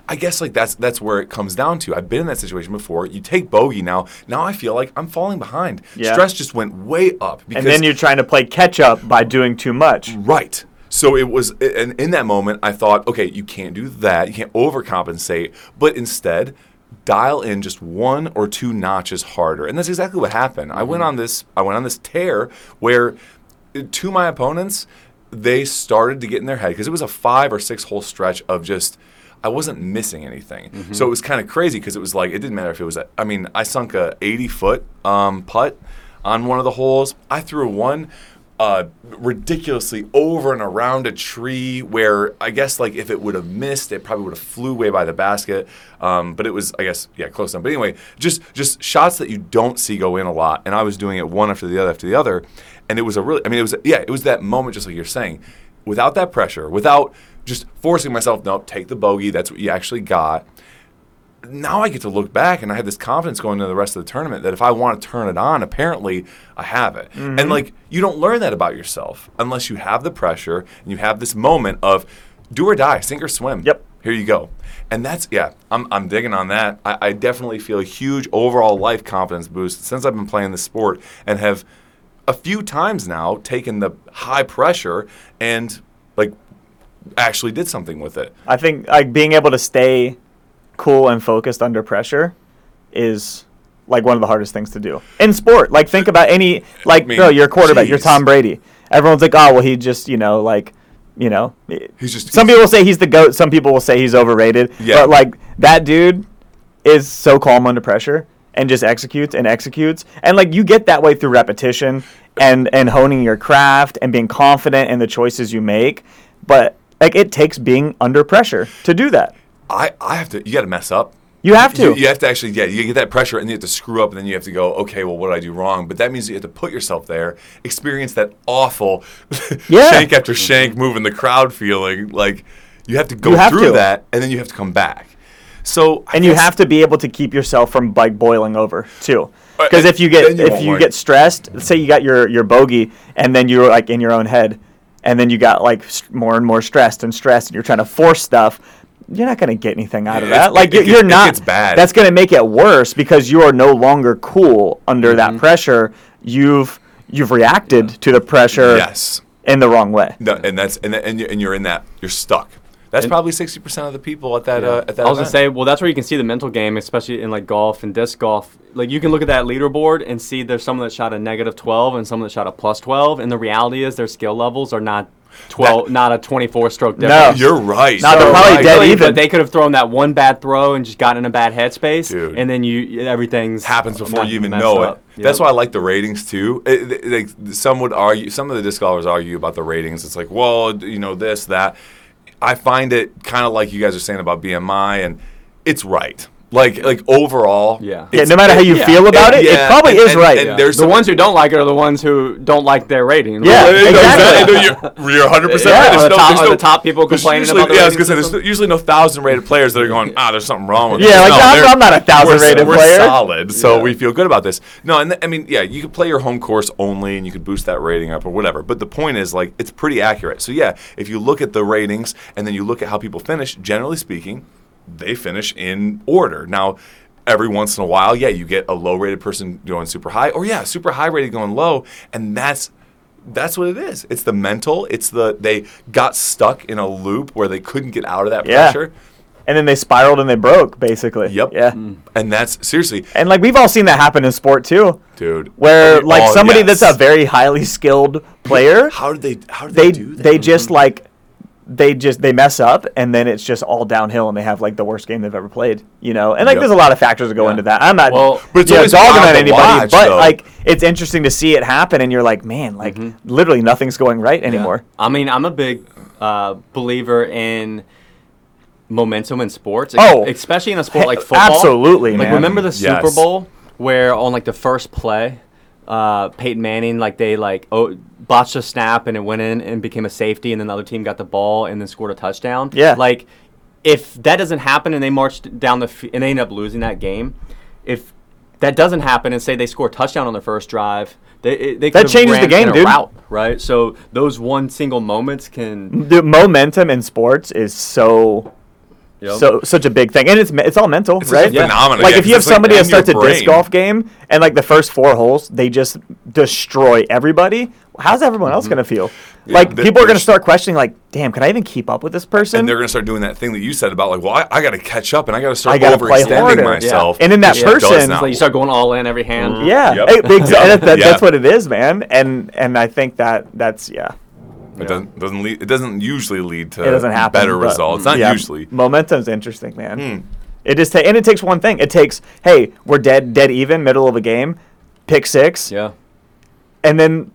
I guess like that's that's where it comes down to. I've been in that situation before. You take bogey now. Now I feel like I'm falling behind. Yeah. Stress just went way up. Because, And then you're trying to play catch up by doing too much. right. So it was, and in that moment, I thought, okay, you can't do that. You can't overcompensate, but instead, dial in just one or two notches harder. And that's exactly what happened. I went on this. I went on this tear where, uh, to my opponents, they started to get in their head because it was a five or six hole stretch of just. I wasn't missing anything, so it was kind of crazy because it was like it didn't matter if it was. A, I mean, I sunk a 80 foot um, putt on one of the holes. I threw a one uh, ridiculously over and around a tree where I guess like if it would have missed, it probably would have flew away by the basket. Um, but it was, I guess, yeah, close enough. But anyway, just just shots that you don't see go in a lot, and I was doing it one after the other after the other, and it was a really, I mean, it was yeah, it was that moment, just like you're saying, without that pressure, without just forcing myself, no, take the bogey. That's what you actually got now I get to look back and I have this confidence going into the rest of the tournament that if I want to turn it on, apparently I have it. Mm-hmm. And like you don't learn that about yourself unless you have the pressure and you have this moment of do or die, sink or swim. Yep. Here you go. And that's yeah, I'm I'm digging on that. I, I definitely feel a huge overall life confidence boost since I've been playing the sport and have a few times now taken the high pressure and like actually did something with it. I think like being able to stay cool and focused under pressure is like one of the hardest things to do in sport. Like think about any like mean, bro, you're a quarterback, you're. Tom Brady. Everyone's like, oh well, he just you know like you know. He's just- some people will say he's the goat. Some people will say he's overrated. Yeah. But like that dude is so calm under pressure and just executes and executes and like you get that way through repetition and and honing your craft and being confident in the choices you make but like it takes being under pressure to do that I, I have to. You got to mess up. you have to You, you have to actually, yeah, you get that pressure, and you have to screw up, and then you have to go, okay, well, what did I do wrong? But that means you have to put yourself there, experience that awful Yeah. shank after shank move in the crowd feeling. Like you have to go have through to. that, and then you have to come back. So I and you have to be able to keep yourself from like boiling over too Uh, because if you get you if you get stressed say you got your your bogey and then you're like in your own head and then you got like more and more stressed and stressed and you're trying to force stuff you're not going to get anything out of Yeah, it's- that like it you- you're it not gets bad. that's going to make it worse because you are no longer cool under Mm-hmm. that pressure you've you've reacted to the pressure yes, in the wrong way no, and that's and and you're, and you're in that. You're stuck. That's probably sixty percent of the people at that uh, at that. I was gonna say, well, that's where you can see the mental game, especially in like golf and disc golf. Like you can look at that leaderboard and see there's someone that shot a negative 12 and someone that shot a plus 12, and the reality is their skill levels are not 12, not a 24 stroke difference. No. difference. you're right. No, they're probably right. dead Really, even. But they could have thrown that one bad throw and just gotten in a bad headspace, Dude. and then you everything's happens before you even know up. it. That's why I like the ratings too. It, it- like some would argue, some of the disc golfers argue about the ratings. It's like, well, you know, this, that. I find it kind of like you guys are saying about BMI, and it's right. Like, like overall, Yeah. yeah no matter how you yeah. feel about it, it yeah, probably and- is and- right and Yeah. there's the ones who don't like it are the ones who don't like their rating. Yeah, Well, you know, exactly. exactly. You're, you're 100 percent Yeah, right. are There's the no- top- there's no- the top people complaining usually, about the Yeah, I was gonna say there's usually no thousand rated players that are going, ah, there's something wrong with Yeah, this. like, No, I'm- I'm not a 1,000 we're- rated we're player. solid, so Yeah. we feel good about this. No, and th- I mean, yeah, you could play your home course only, and you could boost that rating up or whatever. But the point is, like, it's pretty accurate. So yeah, if you look at the ratings and then you look at how people finish, generally speaking, they finish in order. Now, every once in a while, yeah, you get a low rated person going super high, or yeah, super high rated going low, and that's that's what it is. It's the mental. It's the they got stuck in a loop where they couldn't get out of that Yeah. pressure. and then they spiraled and they broke basically Yep. yeah hmm. And that's seriously, And like we've all seen that happen in sport too, dude. where we like all- somebody yes. that's a very highly skilled player, How did they? How did they, they do that? they just like they just they mess up and then it's just all downhill and they have like the worst game they've ever played, you know. And like Yep. there's a lot of factors that go Yeah. into that. I'm not Well, But it's you know, always dogging wild on anybody, watch, but though. like it's interesting to see it happen and you're like, man, like literally nothing's going right anymore. I mean, I'm a big uh, believer in momentum in sports. Oh. especially in a sport like football. absolutely, Like man. remember the Super Yes. Bowl where on like the first play, uh, Peyton Manning like they like oh, botched a snap and it went in and became a safety, and then the other team got the ball and then scored a touchdown. Yeah. like if that doesn't happen and they marched down the f- and they end up losing that game, if that doesn't happen and say they score a touchdown on their first drive. They, they That changes the game, dude. Route, right? So those one single moments can The momentum in sports is so Yep. so such a big thing, and it's it's all mental, It's such a right? phenomenon, Like yeah, if you have it's like somebody that starts a disc golf game and like the first four holes they just destroy everybody, how's everyone else gonna feel? like the- people are gonna start questioning, like, damn, can I even keep up with this person? and they're going to start doing that thing that you said about like, well, I, I got to catch up and I got to start I gotta play overextending harder. myself. And in that which it does person- It's like you start going all in every hand. yeah, Yep. eh, exa- that- that- Yeah. that's what it is, man. And and I think that that's yeah, It doesn't doesn't lead, it doesn't usually lead to it doesn't happen. better but, results. Not yeah, usually. Momentum's interesting, man. Hmm. It just ta- and it takes one thing. It takes hey, we're dead dead even middle of a game, pick six, Yeah. and then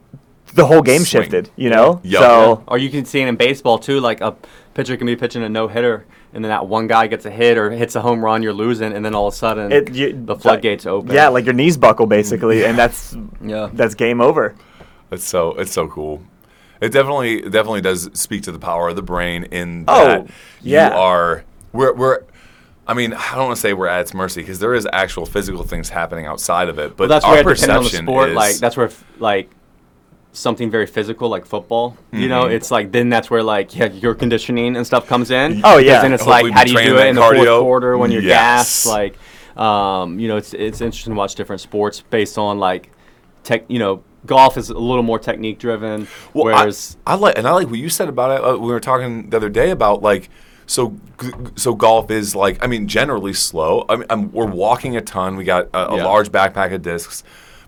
the whole game swing. shifted. You know, Yup. so Or you can see it in baseball too. Like a pitcher can be pitching a no hitter, and then that one guy gets a hit or hits a home run, you're losing, and then all of a sudden it you, the floodgates open. Yeah, like your knees buckle basically, and that's Yeah. that's game over. It's so it's so cool. It definitely definitely does speak to the power of the brain in Oh, that yeah. you are we're we're I mean, I don't want to say we're at its mercy because there is actual physical things happening outside of it. But But that's our where depending on the perception sport, is, like that's where like something very physical like football. You know, Mm-hmm. it's like then that's where like yeah, your conditioning and stuff comes in. Oh, Because yeah. then it's Hopefully like how do you do it in the fourth quarter when you're Yes. gassed? Like, um, you know, it's it's interesting to watch different sports based on like tech. You know, golf is a little more technique driven, Well, whereas I, like and I like what you said about it. Uh, we were talking the other day about like so g- so golf is like I mean generally slow. I mean I'm, we're walking a ton. We got a, a Yeah. large backpack of discs,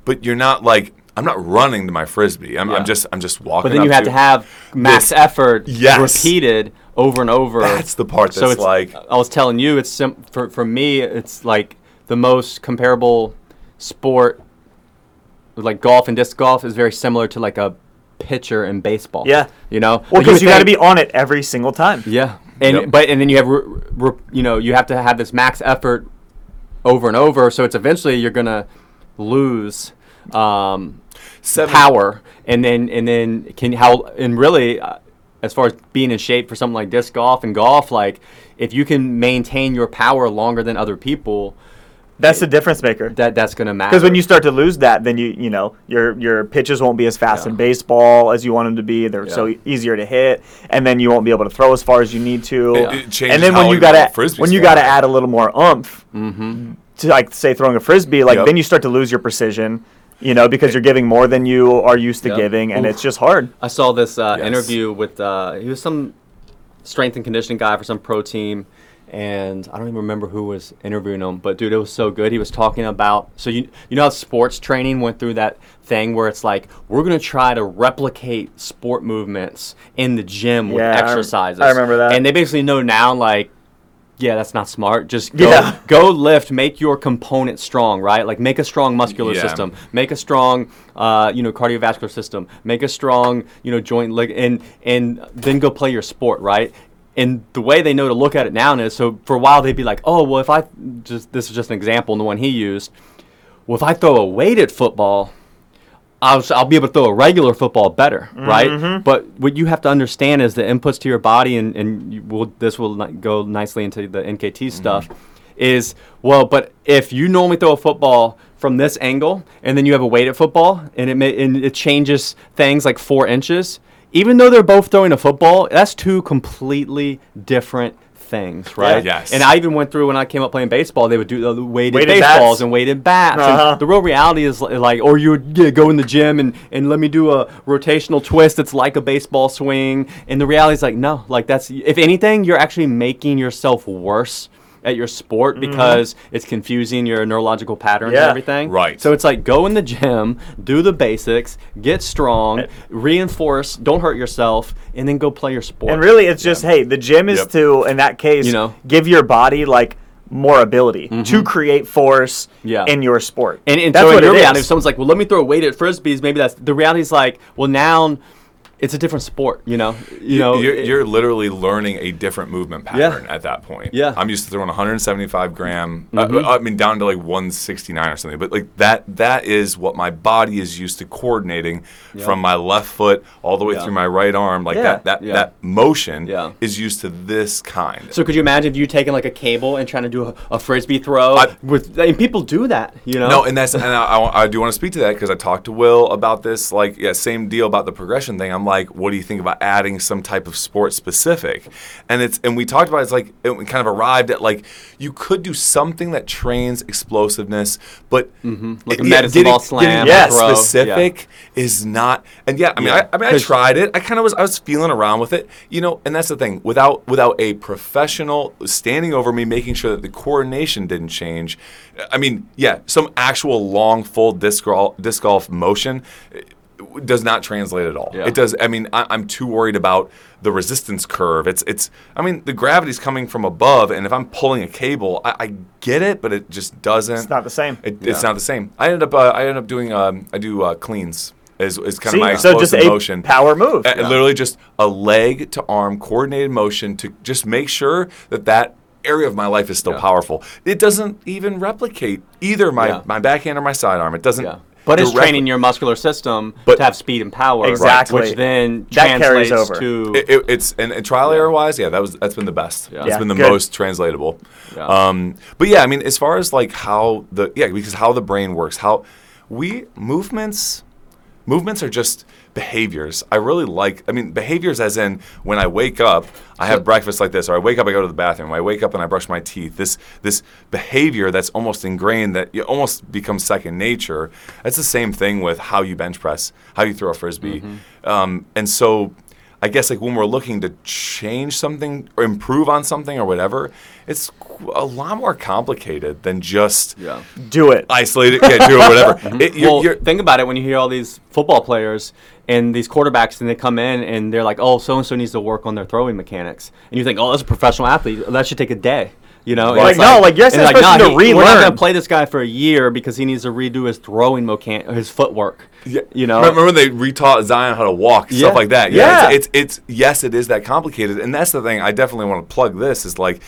but you're not like I'm not running to my frisbee. I'm, Yeah. I'm just I'm just walking. but then you have to have max this- effort Yes. repeated over and over. That's the part so that's it's like- I was telling you, it's sim- for for me, it's like the most comparable sport. Like golf and disc golf is very similar to like a pitcher in baseball. Yeah. you know. Well, because would you got to be on it every single time. Yeah, and Yep. but and then you have re, re, you know you have to have this max effort over and over. So it's eventually you're gonna lose. Um, seven power and then and then can how and really uh, as far as being in shape for something like disc golf and golf like if you can maintain your power longer than other people That's the difference maker. that that's going to matter Because when you start to lose that, then you you know your your pitches won't be as fast Yeah. in baseball as you want them to be. They're so Yeah. e- easier to hit, and then you won't be able to throw as far as you need to. It- it and then when you you gotta frisbee when you gotta add a little more oomph to like say throwing a frisbee, like Yep. then you start to lose your precision. You know, because you're giving more than you are used to Yep. giving, and Oof. it's just hard. I saw this uh, Yes. interview with uh, he was some strength and conditioning guy for some pro team, and I don't even remember who was interviewing him. But dude, it was so good. He was talking about so you you know how sports training went through that thing where it's like we're gonna try to replicate sport movements in the gym with Yeah, I rem- exercises. I remember that. and they basically know now like. Yeah, that's not smart. Just go, Yeah. go lift, make your component strong, right? Like make a strong muscular Yeah. system, make a strong, uh, you know, cardiovascular system, make a strong, you know, joint leg, and and then go play your sport, right? And the way they know to look at it now is so for a while they'd be like, oh well, if I just this is just an example, and the one he used, well, if I throw a weighted football, I'll, I'll be able to throw a regular football better, right? Mm-hmm. But what you have to understand is the inputs to your body, and, and you will, this will go nicely into the NKT mm-hmm. stuff, is well, but if you normally throw a football from this angle, and then you have a weighted football, and it, may, and it changes things like four inches, even though they're both throwing a football, that's two completely different things, right? Yes. And I even went through when I came up playing baseball, they would do the weighted, Weighted baseballs bats. and weighted bats. Uh-huh. And the real reality is like, or you would yeah, go in the gym and, and let me do a rotational twist that's like a baseball swing. And the reality is like, no, like that's, if anything, you're actually making yourself worse at your sport because it's confusing your neurological patterns and Mm-hmm. Everything. Right. So it's like go in the gym, do the basics, get strong, reinforce, don't hurt yourself, and then go play your sport. And really, it's just hey, the gym is Yep. to in that case, You know. give your body like more ability to create force Mm-hmm. Yeah. in your sport. And, and that's so what in your it reality, is. if someone's like, "Well, let me throw a weighted frisbees," maybe that's the reality is like, well, now it's a different sport. You know, you know, you're, it- you're literally learning a different movement Yeah. pattern at that point. Yeah. Mm-hmm. I'm used to throwing 175 gram. uh, I mean, down to like 169 or something. But like that, that is what my body is used to coordinating from my left foot all the way Yeah. through my right arm. Like Yeah. that, that, Yeah. that motion Yeah. is used to this kind. So could you imagine if you taking like a cable and trying to do a, a frisbee throw I- with? And people do that, you know. No, and that's and I, I, I do want to speak to that because I talked to Will about this. Like, yeah, same deal about the progression thing. I'm like, what do you think about adding some type of sport specific? And it's and we talked about it, it's like it, we kind of arrived at like you could do something that trains explosiveness, but Mm-hmm. Like a medicine getting- ball slam getting or that throw, yeah. specific is not. And yeah, I mean, Yeah. I, I mean, I tried it. I kind of was I was feeling around with it, you know. And that's the thing without without a professional standing over me, making sure that the coordination didn't change. I mean, yeah, some actual long full disc golf, disc golf motion does not translate at all. Yeah. It does. I mean, I, I'm too worried about the resistance curve. It's it's. I mean, the gravity's coming from above, and if I'm pulling a cable, I, I get it, but it just doesn't. It's not the same. It, It's not the same. I ended up. Uh, I ended up doing. Um, I do uh, cleans is, is kind See, of my so explosive just a motion. power move. Uh, Literally just a leg to arm coordinated motion to just make sure that that area of my life is still Yeah. powerful. It doesn't even replicate either my, Yeah. my backhand or my sidearm. It doesn't. Yeah. But it's directly- training your muscular system But- to have speed and power, Exactly. which then That carries translates over. to It, it- it's and, and trial error wise, yeah, that was that's been the best. Yeah. It's Yeah, been the good. most translatable. Yeah. Um, but yeah, I mean, as far as like how the yeah, because how the brain works, how we movements movements are just behaviors. I really like. I mean, behaviors as in when I wake up, I have breakfast like this, or I wake up, I go to the bathroom. I wake up and I brush my teeth. This this behavior that's almost ingrained that you almost becomes second nature. That's the same thing with how you bench press, how you throw a frisbee, um, and so. I guess like when we're looking to change something or improve on something or whatever, it's a lot more complicated than just yeah. Do it. isolate it, yeah, do it, whatever. It, you're, well, you're, think about it when you hear all these football players and these quarterbacks, and they come in and they're like, "Oh, so and so needs to work on their throwing mechanics," and you think, "Oh, that's a professional athlete. That should take a day." You know, And Like, no, like, you're and supposed nah, to he- We're not going to play this guy for a year because he needs to redo his throwing mechan- his footwork. Yeah. You know, remember when they retaught Zion how to walk, Yeah. stuff like that? Yeah. it's, it's it's yes, it is that complicated, and that's the thing. I definitely want to plug this. Is like,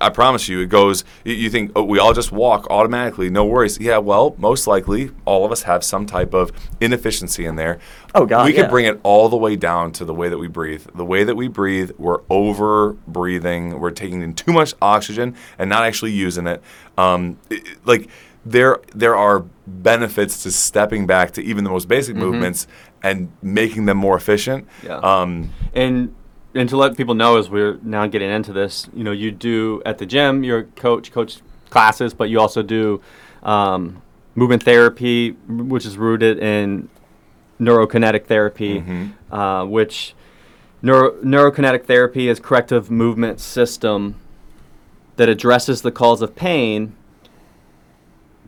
I promise you, it goes. You, think oh, we all just walk automatically, no worries. Yeah, well, most likely, all of us have some type of inefficiency in there. Oh, God, we yeah. could bring it all the way down to the way that we breathe. The way that we breathe, we're over breathing. We're taking in too much oxygen and not actually using it. Um, it- like there, there are benefits to stepping back to even the most basic movements and making them more efficient. Yeah. Um, and and to let people know as we're now getting into this, you know, you do at the gym, you're coach, coach classes, but you also do um, movement therapy, which is rooted in neurokinetic therapy, uh, which neuro, neurokinetic therapy is corrective movement system that addresses the cause of pain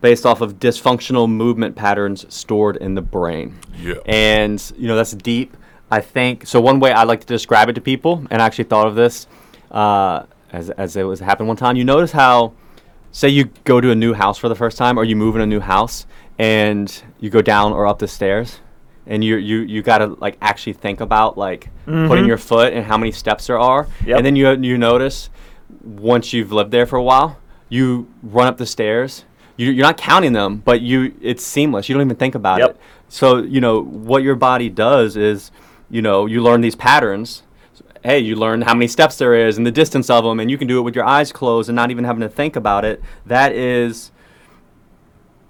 based off of dysfunctional movement patterns stored in the brain. Yeah. And you know that's deep. I think so. One way I like to describe it to people, and I actually thought of this uh, as as it was happened one time. You notice how, say, you go to a new house for the first time, or you move in a new house, and you go down or up the stairs, and you you you got to like actually think about like putting your foot and how many steps there are, Yep. and then you you notice once you've lived there for a while, you run up the stairs. You, you're not counting them, but you it's seamless. You don't even think about Yep. it. So you know what your body does is, you know, you learn these patterns. Hey, you learn how many steps there is and the distance of them, and you can do it with your eyes closed and not even having to think about it. That is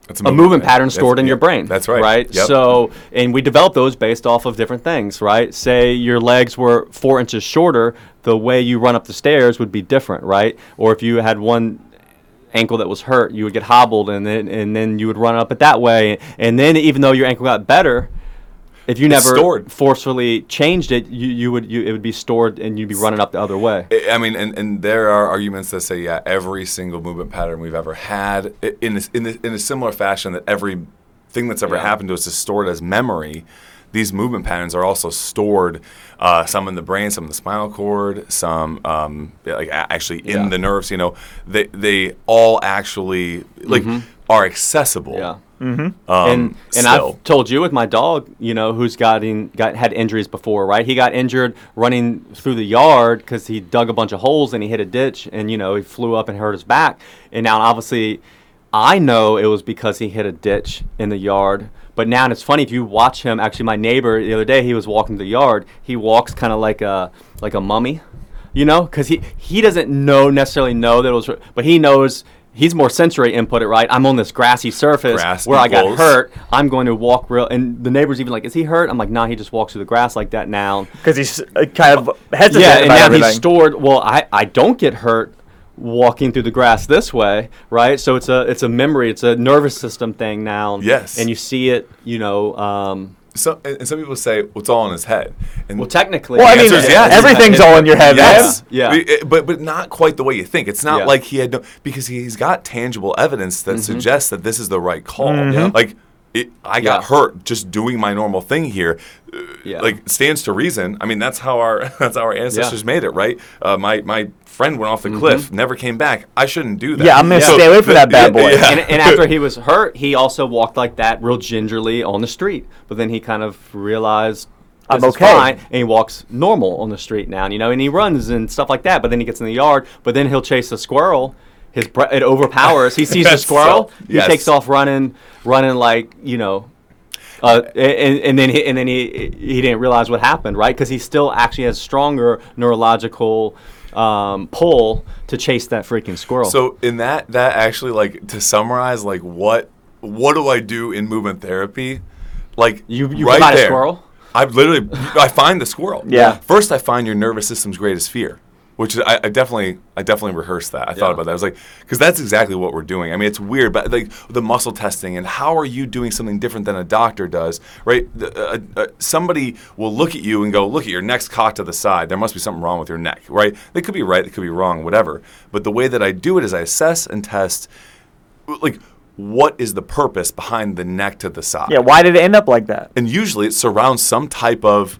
That's a movement pattern That's- stored in your brain. That's right. Right. Yep. So, and we develop those based off of different things. Right. Say your legs were four inches shorter, the way you run up the stairs would be different. Right. Or if you had one ankle that was hurt, you would get hobbled, and then and then you would run up it that way. And then even though your ankle got better. If you It's never stored. forcefully changed it, you, you would you, it would be stored and you'd be running up the other way. I mean, and, and there are arguments that say, yeah, every single movement pattern we've ever had, in this, in, this, in a similar fashion, that every thing that's ever Yeah. happened to us is stored as memory. These movement patterns are also stored, uh, some in the brain, some in the spinal cord, some um, like actually in Yeah. the nerves. You know, they they all actually like are accessible. Yeah. Um, and and still. I've told you with my dog, you know, who's gotten got had injuries before, right? He got injured running through the yard because he dug a bunch of holes and he hit a ditch, and you know he flew up and hurt his back. And now obviously, I know it was because he hit a ditch in the yard. But now and it's funny if you watch him. Actually, my neighbor the other day, he was walking the yard. He walks kind of like a like a mummy, you know, because he he doesn't know necessarily know that it was, but he knows. He's more sensory input it right. I'm on this grassy surface Grass where I got hurt. I'm going to walk real, and the neighbors even like, "Is he hurt?" I'm like, "Nah, he just walks through the grass like that now." because he's uh, kind of hesitant yeah, and about now everything. he's stored. Well, I I don't get hurt walking through the grass this way, right? So it's a it's a memory, it's a nervous system thing now. Yes. and you see it, you know. Um, So, and and some people say, well, it's all in his head. And well, technically, well, I mean, answer yes. everything's all in your head, Yes. man. Yeah. But- But but not quite the way you think. It's not Yeah. like he had no because he's got tangible evidence that suggests that this is the right call. Mm-hmm. Yeah. Like it, I got Yeah. hurt just doing my normal thing here. Yeah. Like stands to reason. I mean, that's how our that's how our ancestors made it, right? Uh, my my friend went off the cliff, never came back. I shouldn't do that. Yeah, I'm gonna Yeah. stay away from that bad boy. Yeah. and, and after he was hurt, he also walked like that, real gingerly on the street. But then he kind of realized I'm this is okay. fine, and he walks normal on the street now. You know, and he runs and stuff like that. But then he gets in the yard. But then he'll chase a squirrel. His bre- it overpowers. He sees the squirrel. so- he takes off running, running like you know. Uh, and, and then he, and then he he didn't realize what happened, right? Because he still actually has stronger neurological um, pull to chase that freaking squirrel. So in that that actually like to summarize like what what do I do in movement therapy? Like You- you right find a there, squirrel? I literally I find the squirrel. Yeah. First I find your nervous system's greatest fear, which I, I definitely I definitely rehearsed that. I thought about that. I was like, because that's exactly what we're doing. I mean, it's weird, but like the muscle testing and how are you doing something different than a doctor does, right? The- uh, uh, somebody will look at you and go, look at your neck's cocked to the side. There must be something wrong with your neck, right? They could be right, they could be wrong, whatever. But the way that I do it is I assess and test, like. What is the purpose behind the neck to the side? Yeah, why did it end up like that? and usually it surrounds some type of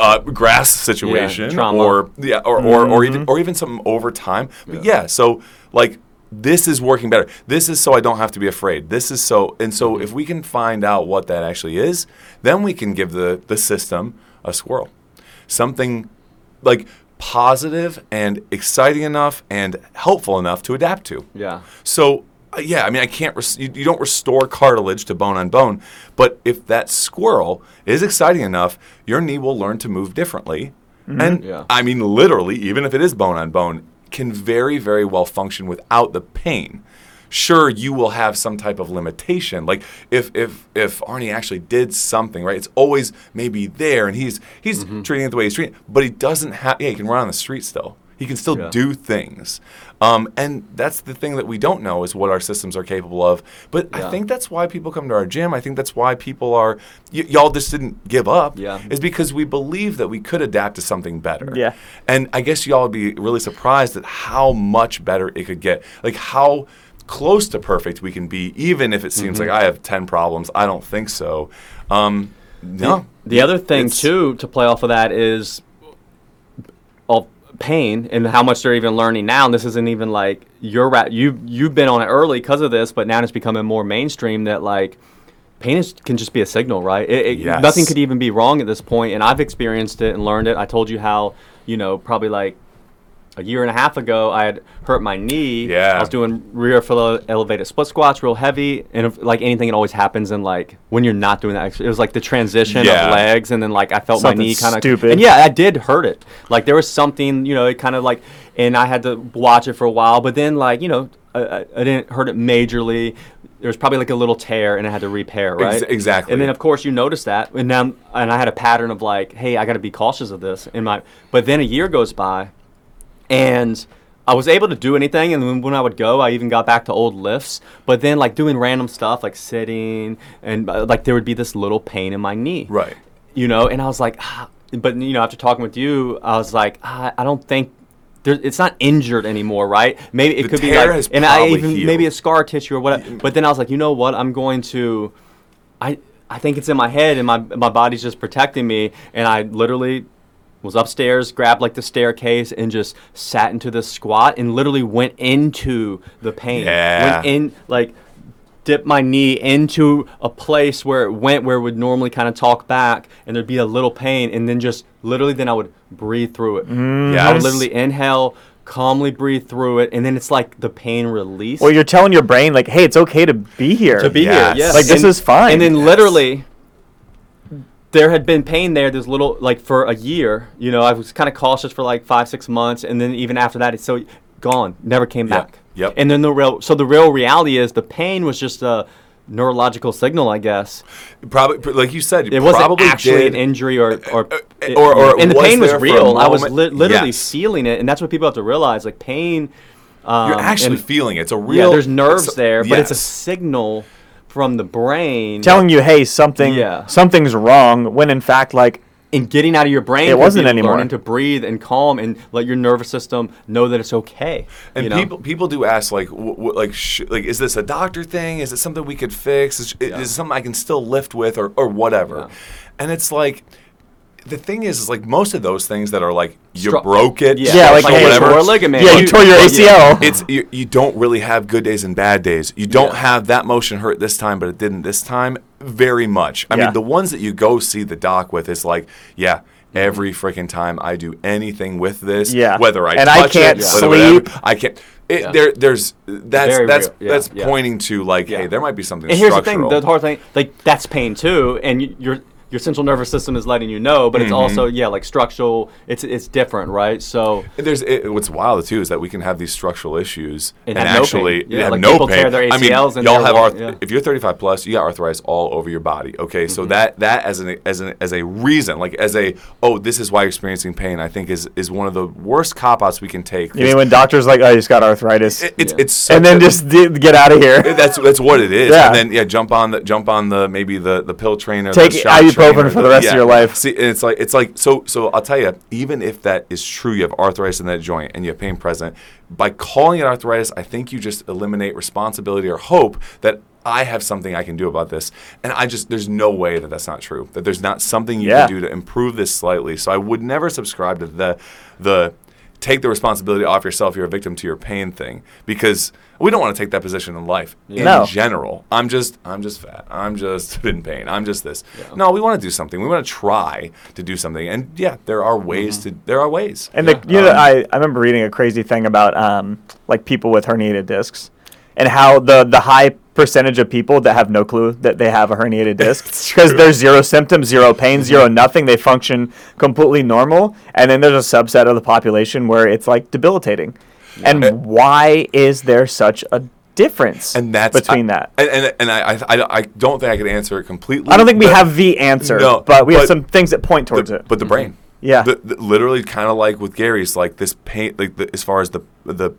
uh, grass situation trauma. or yeah or, or, or even or even something over time but yeah. so like this is working better. This is so i don't have to be afraid. This is so and so if we can find out what that actually is then we can give the the system a squirrel something like positive and exciting enough and helpful enough to adapt to. Yeah. so Uh, yeah, I mean, I can't. Res- you, you don't restore cartilage to bone on bone, but if that squirrel is exciting enough, your knee will learn to move differently, mm-hmm. and Yeah. I mean, literally, even if it is bone on bone, can very, very well function without the pain. Sure, you will have some type of limitation. Like if if if Arnie actually did something, right? It's always maybe there, and he's he's mm-hmm. treating it the way he's treating, it, but he doesn't have. Yeah, he can run on the street still. He can still Yeah. do things. Um, and that's the thing that we don't know is what our systems are capable of. But I think that's why people come to our gym. I think that's why people are, y- y'all just didn't give up. Yeah. Is because we believe that we could adapt to something better. Yeah. And I guess y'all would be really surprised at how much better it could get. Like how close to perfect we can be, even if it seems Mm-hmm. like I have 10 problems. I don't think so. Um, no. The other thing It's- too to play off of that is all pain and how much they're even learning now. And this isn't even like you're ra- you you've been on it early because of this, but now it's becoming more mainstream that like pain is, can just be a signal, right? It, it- Yes. Nothing could even be wrong at this point, and I've experienced it and learned it. I told you how you know probably like. A year and a half ago, I had hurt my knee. Yeah. I was doing rear foot elevated split squats, real heavy, and if, like anything, it always happens. And like when you're not doing that, ex- it was like the transition Yeah. of legs, and then like I felt Something my knee kind of stupid. And yeah, I did hurt it. Like there was something, you know, it kind of like, and I had to watch it for a while. But then like, you know, I, I I didn't hurt it majorly. There was probably like a little tear, and I had to repair, right? Ex- exactly. And then of course you notice that, and now and I had a pattern of like, hey, I got to be cautious of this in my. But then a year goes by, and I was able to do anything, and then when I would go, I even got back to old lifts. But then, like doing random stuff, like sitting, and uh, like there would be this little pain in my knee, Right. You know, and I was like, ah. but you know, after talking with you, I was like, ah, I don't think. There, it's not injured anymore, right? Maybe it The could be like, and I even healed. maybe a scar tissue or whatever. But then I was like, you know what? I'm going to, I I think it's in my head and my my body's just protecting me. And I literally was upstairs, grabbed like the staircase, and just sat into the squat and literally went into the pain. Yeah. Went in like dipped my knee into a place where it went where it would normally kind of talk back and there'd be a little pain and then just literally then I would breathe through it. Yeah I would literally inhale, calmly breathe through it, and then it's like the pain release. Well, you're telling your brain like, hey, it's okay to be here. to be Yes. here. Yes. Like, this And- is fine. And then Yes. literally, there had been pain there. There's little like for a year. You know, I was kind of cautious for like five, six months, and then even after that, it's so gone. Never came Yep. back. Yep. And then the real, so the real reality is the pain was just a neurological signal, I guess. Probably, like you said, It wasn't probably actually did, an injury or or uh, or- or and the pain was there for a real. I was li- literally Yes. feeling it, and that's what people have to realize. Like pain. Um, You're actually and- feeling it. It's a yeah, real. there's nerves there, but it's a signal from the brain. telling you, hey, something, Yeah. something's wrong. When in fact, like, in getting out of your brain. It could wasn't be anymore. Learning to breathe and calm and let your nervous system know that it's okay. And you know? people people do ask like w- w- like sh- like is this a doctor thing? Is it something we could fix? Is, is it something I can still lift with or or whatever? Yeah. And it's like the thing is is like most of those things that are like you Stru- broke it, Yeah. Yeah, like, or hey, whatever. Or ligament. Yeah, you tore your ACL. It's you, you don't really have good days and bad days. You don't Yeah. have that motion hurt this time, but it didn't this time very much. I Yeah. mean, the ones that you go see the doc with is like, yeah. Mm-hmm. Every freaking time I do anything with this, Yeah. whether I And I can't it, whether whatever, sleep. I can't. It, Yeah. There, there's that's Very that's. Yeah, that's yeah. pointing to like, Yeah. hey, there might be something And here's the thing: the hard thing, like that's pain too, and y- your your central nervous system is letting you know, but it's Mm-hmm. also yeah, like structural. It's it's different, right? So There's it, what's wild too is that we can have these structural issues And and, have no actually pain. Yeah, have like no people pain. tear their I mean, and y'all have arth- yeah. if you're 35 plus, you got arthritis all over your body. Okay, so Mm-hmm. that that as an as an as a reason, like as a oh, this is why you're experiencing pain. I think is is one of the worst cop outs we can take. You mean when doctors like, oh, you just got arthritis, It- it's Yeah. it's such and then a- just d- get out of here. that's that's what it is. Yeah. And then yeah, jump on the jump on the maybe the the pill trainer. Take the shot ibuprofen for the rest of your life. See, and it's like it's like so so. I'll tell you, even if that is true, you have arthritis in that joint and you have pain present. By calling it arthritis, I think you just eliminate responsibility or hope that. I have something I can do about this, and I just there's no way that that's not true. That there's not something you Yeah. can do to improve this slightly. So I would never subscribe to the the take the responsibility off yourself. You're a victim to your pain thing because we don't want to take that position in life in No. general. I'm just I'm just fat. I'm just in pain. I'm just this. No, we want to do something. We want to try to do something. And yeah, there are ways Mm-hmm. to there are ways. And the, you Um, know, I, I remember reading a crazy thing about um, like people with herniated discs, and how the the high percentage of people that have no clue that they have a herniated disc because there's zero symptoms, zero pain, zero Mm-hmm. nothing. They function completely normal, and then there's a subset of the population where it's like debilitating. And why is there such a difference and that's between I- that? And and, and I, I I don't think I could answer it completely. I don't think we have the answer, No, but we have some things that point towards the, it. But the brain. Yeah. The, the- literally, kind of like with Gary's, like this pain, like the, as far as the the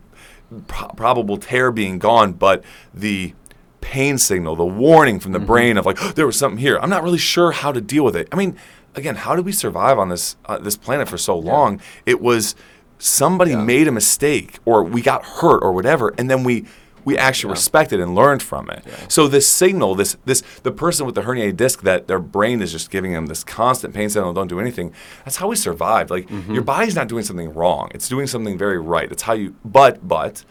pro- probable tear being gone, but the pain signal, the warning from the Mm-hmm. brain of like there was something here. I'm not really sure how to deal with it. I mean, again, how did we survive on this uh, this planet for so long? It was somebody made a mistake, or we got hurt, or whatever, and then we. We actually respected and learned from it. So this signal, this this the person with the herniated disc that their brain is just giving them this constant pain signal, don't do anything. That's how we survived. Like Mm-hmm. your body's not doing something wrong; it's doing something very right. It's how you. But but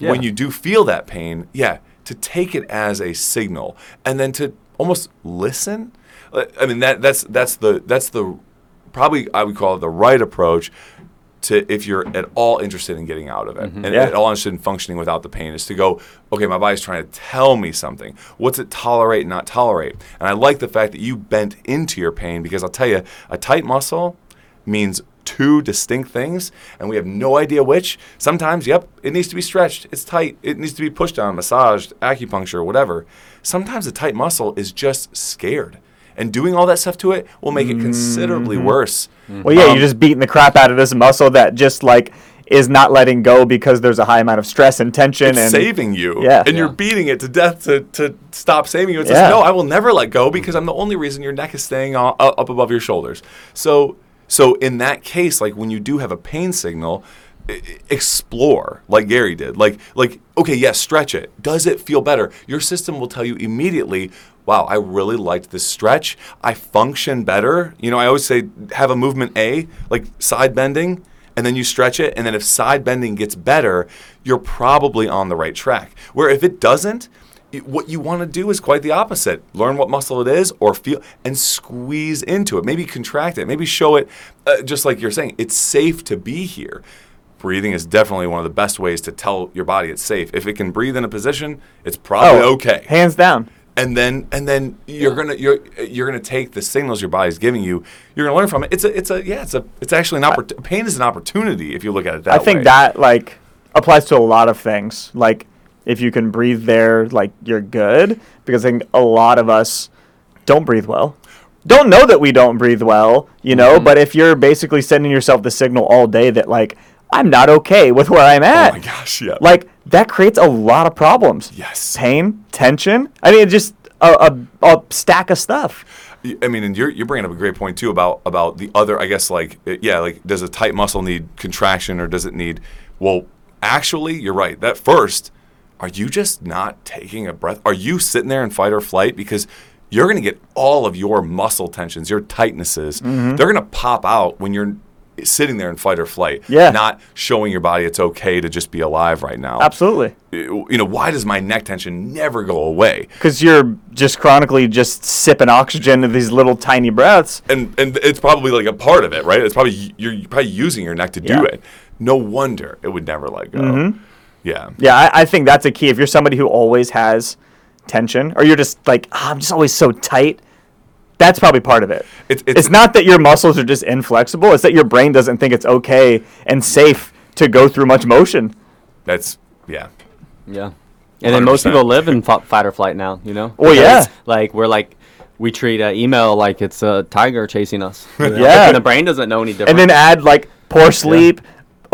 when you do feel that pain, yeah, to take it as a signal and then to almost listen. Uh, I mean that that's that's the that's the probably I would call it the right approach to if you're at all interested in getting out of it. Mm-hmm. And Yeah. at all interested in functioning without the pain is to go okay my body's trying to tell me something. What's it tolerate and not tolerate? And i like the fact that you bent into your pain because i'll tell you a tight muscle means two distinct things and we have no idea which. Sometimes yep it needs to be stretched. It's tight. It needs to be pushed on massaged acupuncture whatever. Sometimes a tight muscle is just scared and doing all that stuff to it will make it considerably worse. Well, yeah, Um, you're just beating the crap out of this muscle that just like is not letting go because there's a high amount of stress and tension it's and saving you Yeah. and you're beating it to death to, to stop saving you. It Yeah. says no i will never let go because i'm the only reason your neck is staying o- up up above your shoulders. So so in that case like when you do have a pain signal i- i- explore like gary did. Like like okay yes stretch it. Does it feel better? Your system will tell you immediately wow i really liked this stretch. I function better. You know i always say have a movement a like side bending and then you stretch it and then if side bending gets better you're probably on the right track. Where if it doesn't what you want to do is quite the opposite. Learn what muscle it is or feel and squeeze into it. Maybe contract it maybe show it uh, just like you're saying it's safe to be here. Breathing is definitely one of the best ways to tell your body it's safe. If it can breathe in a position it's probably oh, okay. hands down. And then and then you're gonna you're you're gonna take the signals your body's giving you. You're gonna learn from it. It's a it's a yeah. It's a it's actually an opportunity. Pain is an opportunity if you look at it that way. I way. think that like applies to a lot of things. Like if you can breathe there, like you're good. Because I think a lot of us don't breathe well. Don't know that we don't breathe well, you know. Mm-hmm. But if you're basically sending yourself the signal all day that like I'm not okay with where I'm at. Oh my gosh, yeah. like that creates a lot of problems. Yes. pain, tension. I mean, just a, a, a stack of stuff. I mean, and you're you're bringing up a great point too about about the other. I guess like uh, yeah, like does a tight muscle need contraction or does it need? Well, actually, you're right. That first, are you just not taking a breath? Are you sitting there in fight or flight because you're going to get all of your muscle tensions, your tightnesses. Mm-hmm. They're going to pop out when you're sitting there in fight or flight. Yeah. Not showing your body it's okay to just be alive right now. Absolutely. You know, why does my neck tension never go away? Because you're just chronically just sipping oxygen in these little tiny breaths. and and it's probably like a part of it, right? It's probably you're probably using your neck to do Yeah. it. No wonder it would never let go. Yeah. Yeah, I, I think that's a key. If you're somebody who always has tension, or you're just like, "Ah, I'm just always so tight, that's probably part of it. It's- It's, it's- not that your muscles are just inflexible, it's that your brain doesn't think it's okay and safe to go through much motion. That's yeah. Yeah. And then most people live in fi- fight or flight now, you know? Oh, yeah. Like, we're like, we treat uh, email like it's a tiger chasing us. you know? Yeah. And the brain doesn't know any different. And then add like poor sleep,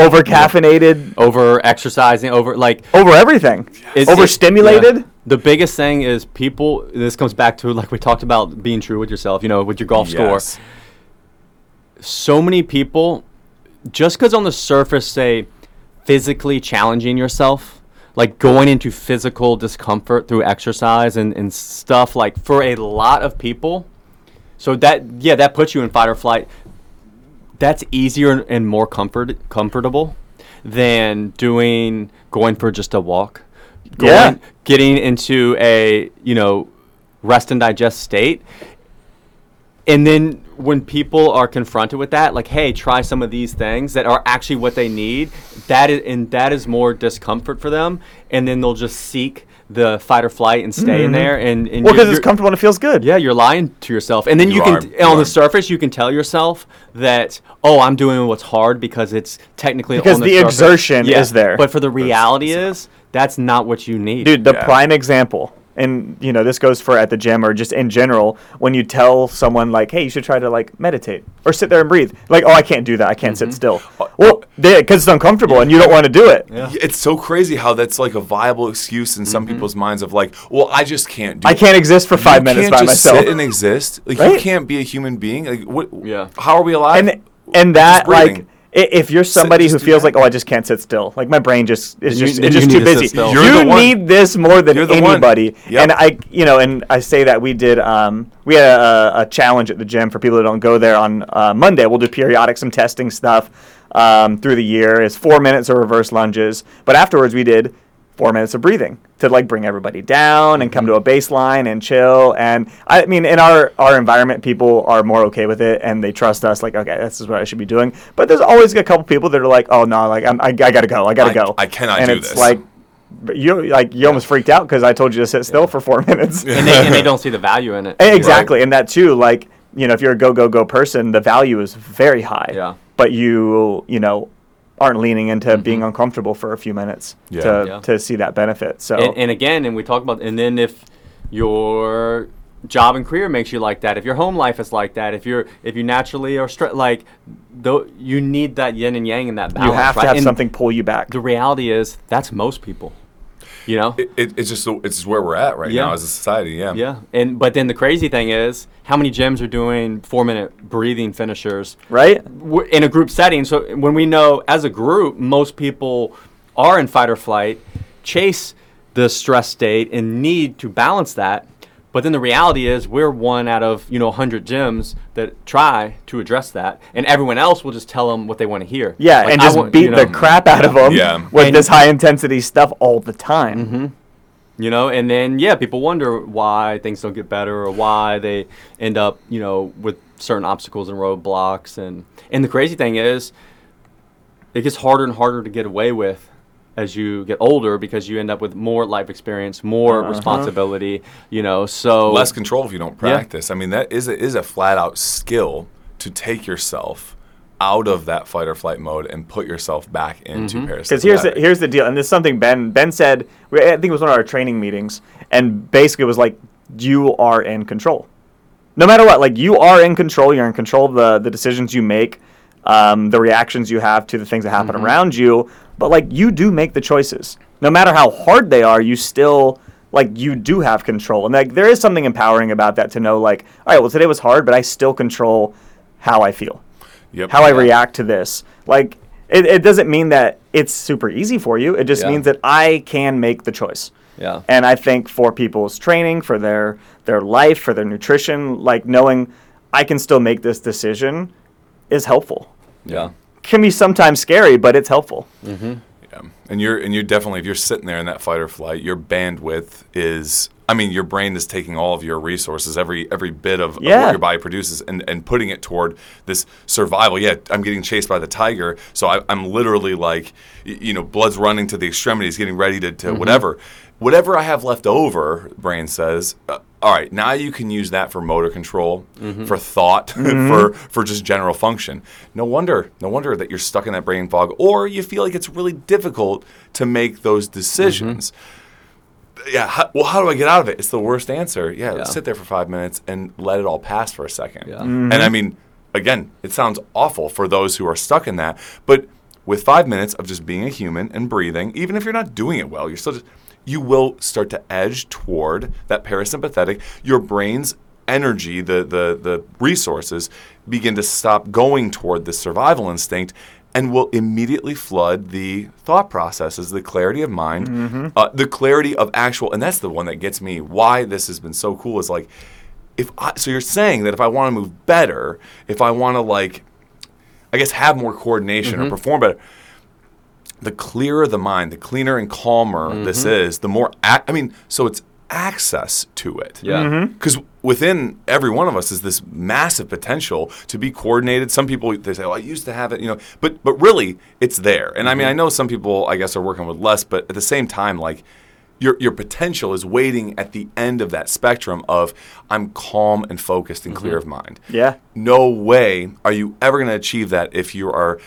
over caffeinated, over exercising, over like over everything, It's- overstimulated. yeah. The biggest thing is people. This comes back to like we talked about being true with yourself. You know, with your golf Yes. score. So many people, just because on the surface say physically challenging yourself, like going into physical discomfort through exercise and, and stuff, like for a lot of people. So that yeah, that puts you in fight or flight. That's easier and- more comfort comfortable than doing going for just a walk. Going, Yeah. getting into a you know rest and digest state and then when people are confronted with that like hey try some of these things that are actually what they need that is and that is more discomfort for them and then they'll just seek the fight or flight and stay in there and, and Mm-hmm. Well, you're- because it's you're- comfortable and it feels good. yeah, you're lying to yourself, and then you, You can are, t- you on are. the surface you can tell yourself that oh I'm doing what's hard because it's technically Because on the surface." exertion Yeah, is there. But for the reality is that's not what you need, Dude, the Yeah. prime example, and you know this goes for at the gym or just in general, when you tell someone like, "Hey, you should try to like meditate or sit there and breathe," like, "Oh, I can't do that. I can't sit mm-hmm. still." Uh, well, because it's uncomfortable and you don't want to do it. Yeah. It's so crazy how that's like a viable excuse in some mm-hmm. people's minds of like, well, I just can't do I can't exist for five you minutes can't by just myself. sit and exist. Like you can't be a human being. Like what? Yeah. How are we alive? and and that like. If you're somebody who feels like, oh, I just can't sit still, like my brain just is you- just it's just too busy. one. need this more than anybody. Yep. And I, you know, and I say that we did, um, we had a, a challenge at the gym for people that don't go there on uh, Monday. We'll do periodic some testing stuff um, through the year. It's four minutes of reverse lunges, but afterwards we did four minutes of breathing to like bring everybody down and come to a baseline and chill. And I mean, in our our environment, people are more okay with it and they trust us. Like, okay, this is what I should be doing. But there's always a couple people that are like, oh no, like I'm, I, I gotta go, I gotta I- go. I cannot and do it's this. like. But you like you almost freaked out because I told you to sit still for four minutes. and they, and they don't see the value in it. Eh, Exactly, and that too, like you know, if you're a go go go person, the value is very high. Yeah. But you you know aren't leaning into mm-hmm. being uncomfortable for a few minutes Yeah. to Yeah. to see that benefit. So and, and again, and we talk about, and then if your job and career makes you like that, if your home life is like that, if you're if you naturally are stre- like, though you need that yin and yang and that balance. you have right? to have And something pull you back. The reality is that's most people. You know. it, it, it's just it's just where we're at right Yeah. now as a society. Yeah. yeah, and but then the crazy thing is, how many gyms are doing four-minute breathing finishers Right? in a group setting? So when we know as a group, most people are in fight or flight, chase the stress state, and need to balance that. But then the reality is, we're one out of you know 100 gyms that try to address that, and everyone else will just tell them what they want to hear. Yeah, Like, and I just want- beat you the crap out of them Yeah. with And- this high intensity stuff all the time. Mm-hmm. you know and then yeah people wonder why things don't get better or why they end up you know with certain obstacles and roadblocks and and the crazy thing is it gets harder and harder to get away with as you get older because you end up with more life experience more Uh-huh. responsibility you know so Less control if you don't practice. I mean, that is a, is a flat out skill to take yourself out of that fight or flight mode and put yourself back into Mm-hmm. parasympathetic. Because here's the, here's the deal, and this is something Ben Ben said. I think it was one of our training meetings, and basically it was like you are in control, no matter what. Like you are in control. You're in control of the the decisions you make, um, the reactions you have to the things that happen around you. But like you do make the choices, no matter how hard they are. You still like you do have control, and like there is something empowering about that to know, like, all right, well today was hard, but I still control how I feel, Yep. how I react to this. Like, it, it doesn't mean that it's super easy for you. It just Yeah. means that I can make the choice. Yeah. And I think for people's training, for their their life, for their nutrition, like knowing I can still make this decision is helpful. Yeah. Can be sometimes scary, but it's helpful. Mm-hmm. Yeah. And you're and you're definitely if you're sitting there in that fight or flight, your bandwidth is I mean, your brain is taking all of your resources, every every bit of, of what your body produces, and, and putting it toward this survival. Yeah, I'm getting chased by the tiger, so I, I'm literally like, you know, blood's running to the extremities, getting ready to, to whatever. Whatever I have left over, brain says, uh, all right, now you can use that for motor control, mm-hmm. for thought, mm-hmm. for for just general function. No wonder, no wonder that you're stuck in that brain fog, or you feel like it's really difficult to make those decisions mm-hmm. yeah, how, well, how do I get out of it? It's the worst answer. Yeah, Yeah. sit there for five minutes and let it all pass for a second. Yeah. And I mean, again, it sounds awful for those who are stuck in that, but with five minutes of just being a human and breathing, even if you're not doing it well, you're still just, you will start to edge toward that parasympathetic. Your brain's energy, the the the resources, begin to stop going toward the survival instinct. And will immediately flood the thought processes, the clarity of mind, uh, the clarity of actual, and that's the one that gets me. Why this has been so cool is like, if I, so you're saying that if I want to move better, if I want to like, I guess have more coordination or perform better, the clearer the mind, the cleaner and calmer mm-hmm. this is, the more. Ac- I mean, so it's access to it. Yeah. Mm-hmm. Because within every one of us is this massive potential to be coordinated. Some people they say, "Oh, I used to have it," you know, but but really, it's there. And I mean, I mm-hmm. know some people, I guess, are working with less, but at the same time, like your your potential is waiting at the end of that spectrum of I'm calm and focused and clear of mind. Yeah. No way are you ever going to achieve that if you are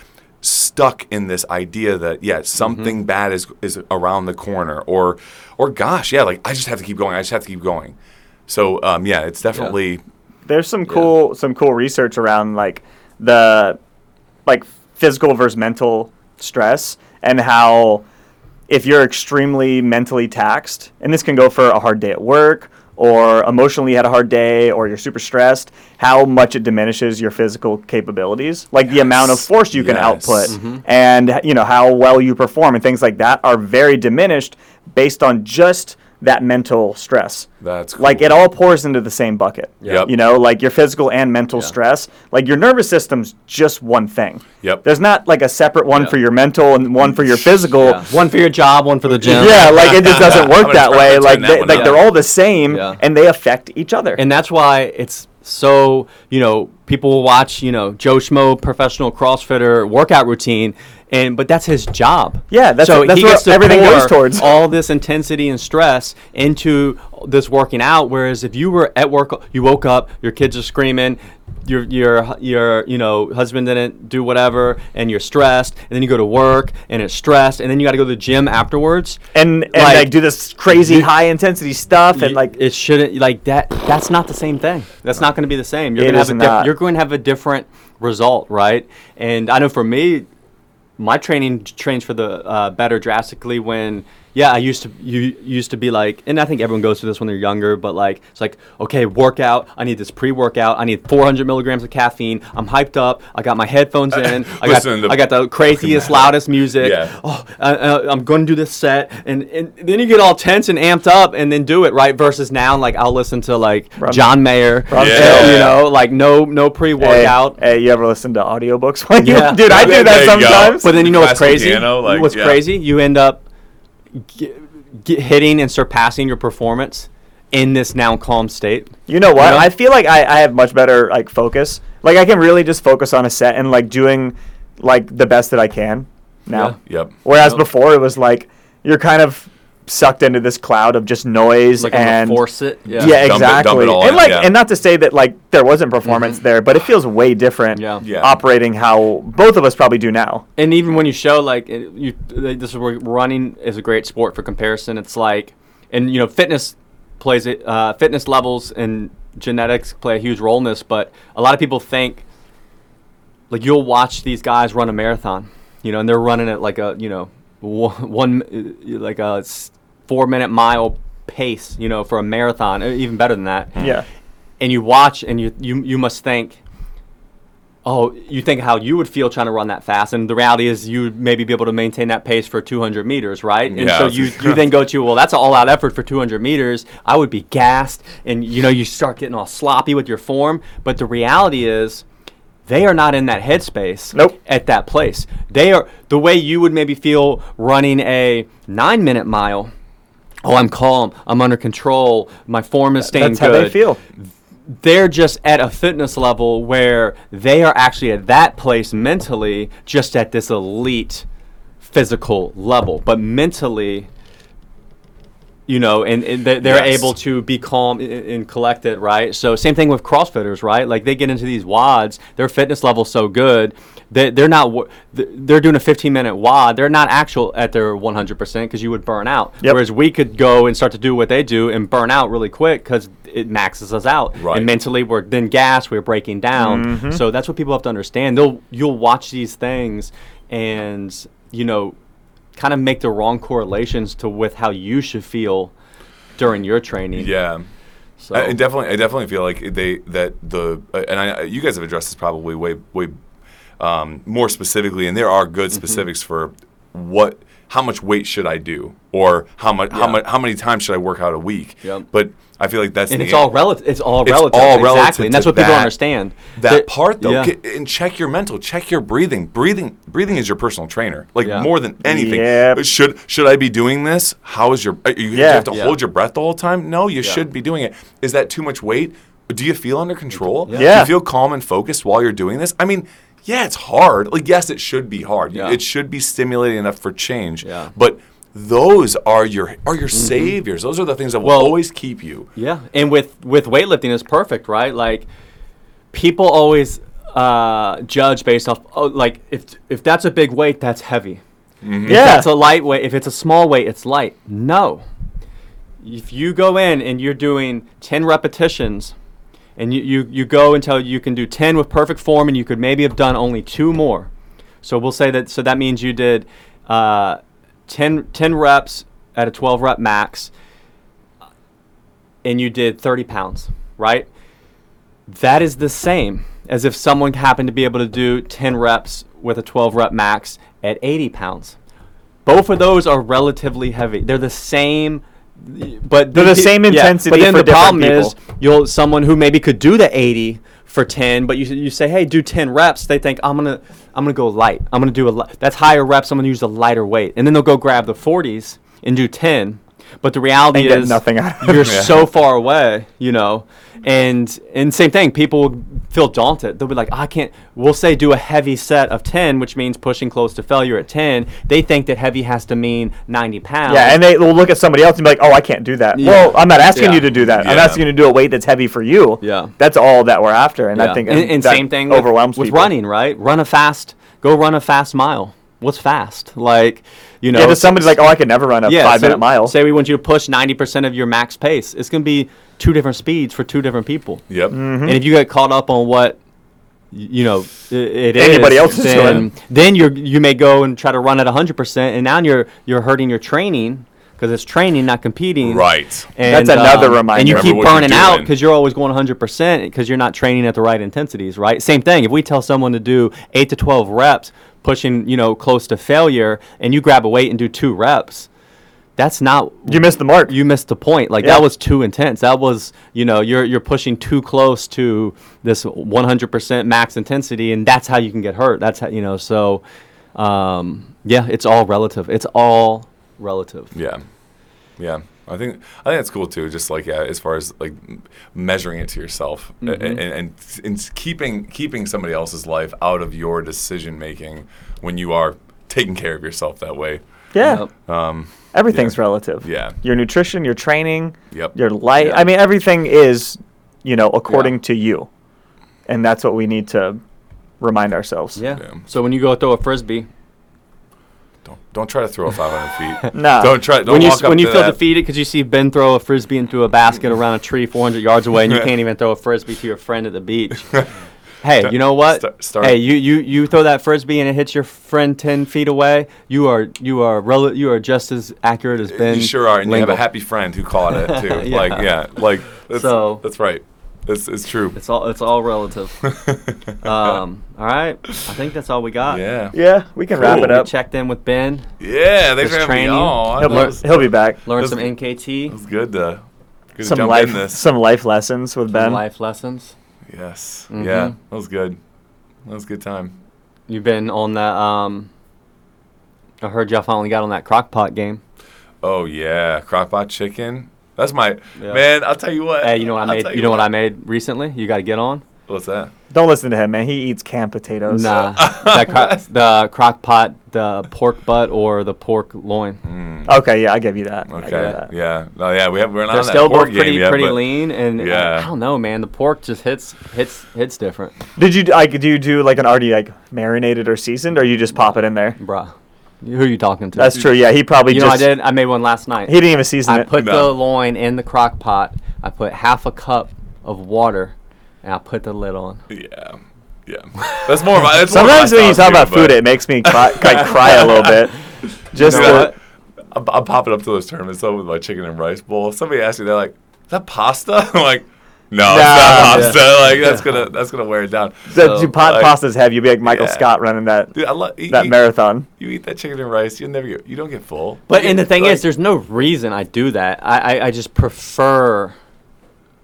stuck in this idea that yeah something bad is is around the corner or or gosh yeah like I just have to keep going I just have to keep going. So um, yeah, it's definitely There's some cool some cool research around like the like physical versus mental stress and how if you're extremely mentally taxed, and this can go for a hard day at work or emotionally you had a hard day or you're super stressed, how much it diminishes your physical capabilities. Like the amount of force you can Yes. output mm-hmm. and you know how well you perform and things like that are very diminished based on just that mental stress. That's like it all pours into the same bucket. Yep. You know, like your physical and mental Yeah. stress. Like your nervous system's just one thing. Yep. There's not like a separate one Yeah. for your mental and one for your physical. Yeah. One for your job, one for the gym. Yeah, like it just doesn't work that way. Like turn they, like up. they're all the same Yeah. and they affect each other. And that's why it's so, you know, people will watch, you know, Joe Schmo professional CrossFitter workout routine and but that's his job. Yeah, that's so what- that's he what gets to everything goes towards. all this intensity and stress into this working out whereas if you were at work you woke up, your kids are screaming, your your your you know husband didn't do whatever and you're stressed and then you go to work and it's stressed and then you got to go to the gym afterwards. And and like, like, do this crazy you- high intensity stuff and y- like it shouldn't like that that's not the same thing. That's not going to be the same. You're going to have a diff- you're going to have a different result right? And i know for me my training trains for the uh, better drastically when yeah i used to you used to be like and i think everyone goes through this when they're younger but like it's like okay workout i need this pre-workout i need 400 milligrams of caffeine i'm hyped up i got my headphones in i got Listen i got the craziest loudest music Yeah. oh I, I, i'm going to do this set and, and then you get all tense and amped up and then do it right versus now like i'll listen to like Rum- john mayer Yeah. Uh, Chill. you know like no no pre-workout hey, you ever listen to audiobooks? When you- Yeah. dude, I do that you go. sometimes. But then you know what's crazy? piano, like, what's yeah. crazy? You end up g- g- hitting and surpassing your performance in this now calm state. You know what? You know? I feel like I, I have much better like focus. Like I can really just focus on a set and like doing like the best that I can now. Yep. Whereas Yep. before it was like you're kind of sucked into this cloud of just noise Like and gonna force it. yeah, Yeah. Dump it- dump exactly. it all and in, like yeah. and not to say that like there wasn't performance there, but it feels way different Yeah. Yeah. operating how both of us probably do now. And even when you show like it- you, this is where running is a great sport for comparison. It's like, and you know, fitness plays it. Uh, fitness levels and genetics play a huge role in this. But a lot of people think, like you'll watch these guys run a marathon, you know, and they're running it like a you know one, one uh, like a four minute mile pace, you know, for a marathon, even better than that. Yeah. And you watch, and you you you must think. Oh, you think how you would feel trying to run that fast, and the reality is you would maybe be able to maintain that pace for 200 meters, right? And Yeah. so you you then go to well, that's an all-out effort for 200 meters. I would be gassed, and you know you start getting all sloppy with your form. But the reality is, they are not in that headspace Nope. at that place. They are the way you would maybe feel running a nine-minute mile. Oh, I'm calm. I'm under control. My form is staying That's good how they feel. they're just at a fitness level where they are actually at that place mentally, just at this elite physical level. But mentally, you know, and, and they- they're Yes. able to be calm and, and collected, right? So same thing with CrossFitters, right? Like they get into these WODs, their fitness level's so good, they, they're not, they're doing a 15 minute WOD. They're not actual at their 100% because you would burn out. Yep. Whereas we could go and start to do what they do and burn out really quick because it maxes us out. Right. And mentally we're then gas we're breaking down. Mm-hmm. So that's what people have to understand. They'll, you'll watch these things and, you know, kind of make the wrong correlations to with how you should feel during your training. Yeah. So I, I definitely, I definitely feel like they that the uh, and I, you guys have addressed this probably way way um, more specifically, and there are good Mm-hmm. specifics for what how much weight should I do or how much how much how many times should I work out a week. Yep. But I feel like that's and the it's all relative. It's all It's relative. all relative exactly, and that's to what people understand. that That- part though yeah. get, and check your mental check your breathing breathing breathing is your personal trainer like Yeah. more than anything Yep. should should i be doing this how is your are you, do you have to Yeah. hold your breath the whole time no you Yeah. should be doing it is that too much weight do you feel under control Yeah. do you feel calm and focused while you're doing this i mean yeah it's hard like yes it should be hard Yeah. it should be stimulating enough for change Yeah. but those are your are your saviors those are the things that will Well- always keep you Yeah, and with with weightlifting is perfect, right? Like people always uh, judge based off oh, like if if that's a big weight, that's heavy. If Yeah. that's a light weight, if it's a small weight, it's light. No. If you go in and you're doing 10 repetitions and you, you, you go until you can do 10 with perfect form and you could maybe have done only two more. So we'll say that, so that means you did uh, 10, 10 reps at a 12 rep max and you did 30 pounds, right? That is the same as if someone happened to be able to do 10 reps with a 12 rep max at 80 pounds. Both of those are relatively heavy. They're the same, but They're the same intensity But then for the different problem is, people. you'll someone who maybe could do the 80 for 10, but you you say, hey, do 10 reps. They think I'm gonna I'm gonna go light. I'm gonna do a li- that's higher reps. I'm gonna use a lighter weight, and then they'll go grab the 40s and do 10. But the reality is, nothing out of you're Yeah. so far away, you know. And and same thing, people will feel daunted. They'll be like, I can't. We'll say do a heavy set of 10, which means pushing close to failure at 10. They think that heavy has to mean 90 pounds. Yeah, and they will look at somebody else and be like, "Oh, I can't do that." Yeah. Well, I'm not asking Yeah. you to do that. I'm asking you to do a weight that's heavy for you. Yeah. that's all that we're after, and. I think and, and same thing with, overwhelms with people. running, right? Run a fast, go run a fast mile. What's fast? Like, you know, Yeah, to somebody's like, "Oh, I could never run a five so minute mile." Say we want you to push 90% of your max pace. It's going to be two different speeds for two different people. yep Mm-hmm. And if you get caught up on what you know i- it is, Anybody else is then, doing. then you you may go and try to run at 100%, and now you're you're hurting your training because it's training, not competing. right And, That's another um, reminder. And you keep burning out because you're always going 100% because you're not training at the right intensities, right? Same thing. If we tell someone to do 8 to 12 reps, pushing, you know, close to failure, and you grab a weight and do two reps, that's not you missed the mark. you missed the point. Like Yeah. that was too intense. That was, you know, you're you're pushing too close to this 100% max intensity, and that's how you can get hurt. That's how you know. So, um, yeah, it's all relative. It's all relative. Yeah, yeah. I think I think that's cool too. Just like yeah, as far as like measuring it to yourself Mm-hmm. and, and, and keeping keeping somebody else's life out of your decision making when you are taking care of yourself that way. yeah, Um, everything's yeah. relative. Yeah. your nutrition, your training, Yep. your light. Yeah. I mean, everything is, you know, according to you, and that's what we need to remind ourselves. Yeah. Yeah. So when you go throw a frisbee, Don't don't try to throw a 500 feet. no. Don't try. Don't when you walk up when you feel that. defeated because you see Ben throw a frisbee into a basket around a tree 400 yards away, and you can't even throw a frisbee to your friend at the beach. Hey, you know what? Start- start- Hey, you, you you throw that frisbee and it hits your friend ten feet away. You are you are rel- you are just as accurate as Ben. you sure are, and you have a happy friend who caught it too. Yeah. Like, yeah, like that's, So- that's right. It's it's true. It's all it's all relative. um, all right, I think that's all we got. yeah, Yeah, we can wrap Cool. it We up. checked in with Ben, yeah. Thanks Just for having me training. on. He'll, That was, he'll be back. Learn some NKT, it was good to good to Some jump life, in this. some life lessons with some Ben. life lessons. Yes, Mhm. yeah, that was good. That was a good time. You've been on that. Um, I heard y'all finally got on that crock pot game. Oh yeah, crockpot chicken. That's my Yeah. man. I'll tell you what. Hey, you know what I made? tell You know what I made recently? You got to get on. What's that? Don't listen to him, man. He eats canned potatoes. Nah, that cro- the crock pot, the pork butt or the pork loin. Mm, Okay, yeah, I give you that. I you okay. that. Yeah. No. Yeah. We have. We're not They're on that still pork both pretty game yet, pretty but lean, and Yeah. I don't know, man. The pork just hits hits hits different, Did you like? Do you do like an already like marinated or seasoned, or you just pop it in there? bruh. Who are you talking to? That's true. Yeah, he probably You know, just. I did. I made one last night. He didn't even season I it. put No. the loin in the crock pot. I put half a cup of water, and I put the lid on. Yeah. Yeah. That's more. Of my, that's more of my Sometimes when you style, talk about food, it makes me cry, like, cry a little bit. Just You know the- I'm, I'm popping up to those tournaments though with my chicken and rice bowl. If somebody asks me, they're like, "Is that pasta?" I'm like, "No, Nah. it's not pasta. Like that's gonna that's gonna wear it down." the So, pot like- pasta's heavy. You'd be like Michael Yeah. Scott running that Dude, I love you, that you, marathon. you eat that chicken and rice, you never get you don't get full. But You and the thing like- is, there's no reason I do that. I, I, I just prefer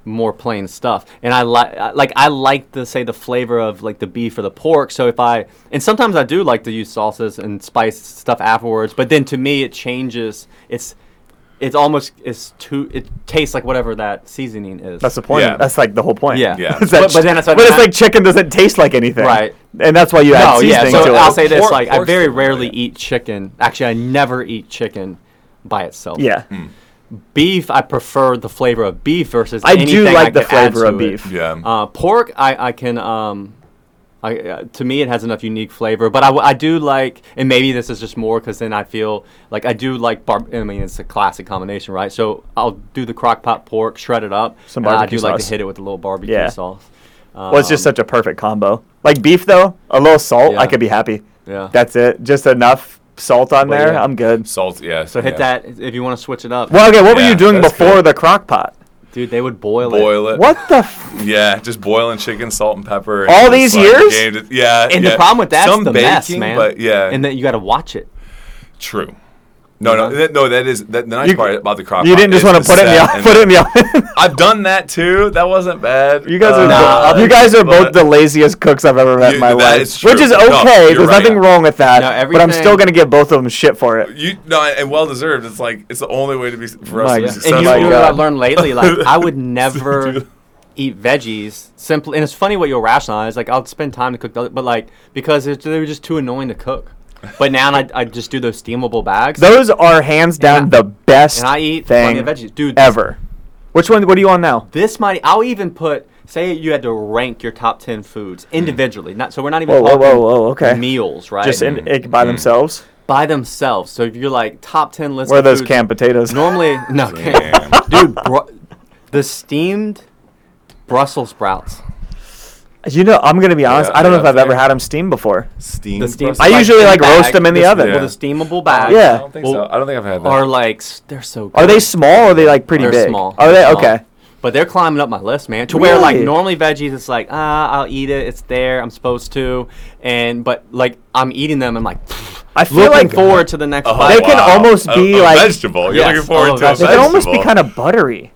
more plain stuff, and I like like I like the say the flavor of like the beef or the pork. So if I and sometimes I do like to use sauces and spice stuff afterwards. But then to me, it changes. It's it's almost it's too. It tastes like whatever that seasoning is. That's the point. Yeah. That's like the whole point. Yeah. Yeah. It's that But- but then that's what but it's like chicken doesn't taste like anything. Right. And that's why you add no, yeah. seasoning So to I'll it. say this: Pork- like I very rarely yeah. eat chicken. Actually, I never eat chicken by itself. yeah. Hmm. beef i prefer the flavor of beef versus I do anything like the flavor of to it. beef. Yeah. uh, pork i i can um I, uh, to me, it has enough unique flavor, but I, I do like, and maybe this is just more because then I feel like I do like bar. I mean, it's a classic combination, right? So I'll do the crock pot pork, shred it up, Some and I barbecue do like to hit it with a little barbecue Yeah. sauce. Well, it's just Um, such a perfect combo. Like beef, though, a little salt, Yeah. I could be happy. yeah. That's it. Just enough salt on But there. yeah. I'm good. Salt, yeah. so hit yeah. that if you want to switch it up, Well, okay. What were you doing before good. the crock pot? Dude. They would boil, it. Boil it. What the? F- Yeah, just boiling chicken, salt and pepper. and All these like, years? game to- yeah. And yeah. the problem with that's Some the baking, mess, man. But yeah, and then you got to watch it. true. No, no, uh-huh. that, no. That is that, the nice You- part about the crock. you didn't just want to put it in the oven. Put it in the oven. I've done that too. That wasn't bad. You guys are Nah, uh, you guys are both the laziest cooks I've ever met in my that life, is true. which is okay. you're There's right. nothing wrong with that. No, but I'm still gonna give both of them shit for it. You no, and well deserved. It's like it's the only way to be for us My to be successful. And you know what I've learned lately? Like I would never eat veggies simply, and it's funny what you'll rationalize. Like I'll spend time to cook, but like because it's, they were just too annoying to cook. But now I, I just do those steamable bags, Those are hands down And I- the best and I eat thing plenty of veggies, dude. this- ever. Which one? What are you on now? This might. I'll even put. Say you had to rank your top ten foods hmm. individually. Not so we're not even Whoa, whoa, talking whoa, whoa, okay. meals, right? Just in, it, by hmm. themselves. by themselves. So if you're like top ten list, Where are of those foods, canned potatoes? Normally, no, Damn. dude. Bru- the steamed Brussels sprouts. You know, I'm gonna be honest. Yeah, I don't know if I've ever had them steamed before. Steam. The steam. I usually, in like, roast bag, them in the this- oven. Well, Yeah. the steamable bags. Yeah. I don't think Well, so. I don't think I've had that. Are like s- they're so. Good. Are they small or are they like pretty They're big? small. Are they They're small. okay? But they're climbing up my list, man. To where like Really? normally veggies, it's like ah, I'll eat it. It's there. I'm supposed to. And but like I'm eating them. I'm like, I feel looking like forward to the next Oh, bite. They can wow. almost A- be a like- vegetable. You're Yes, looking forward oh, to a that's- they vegetable. can almost be kind of buttery.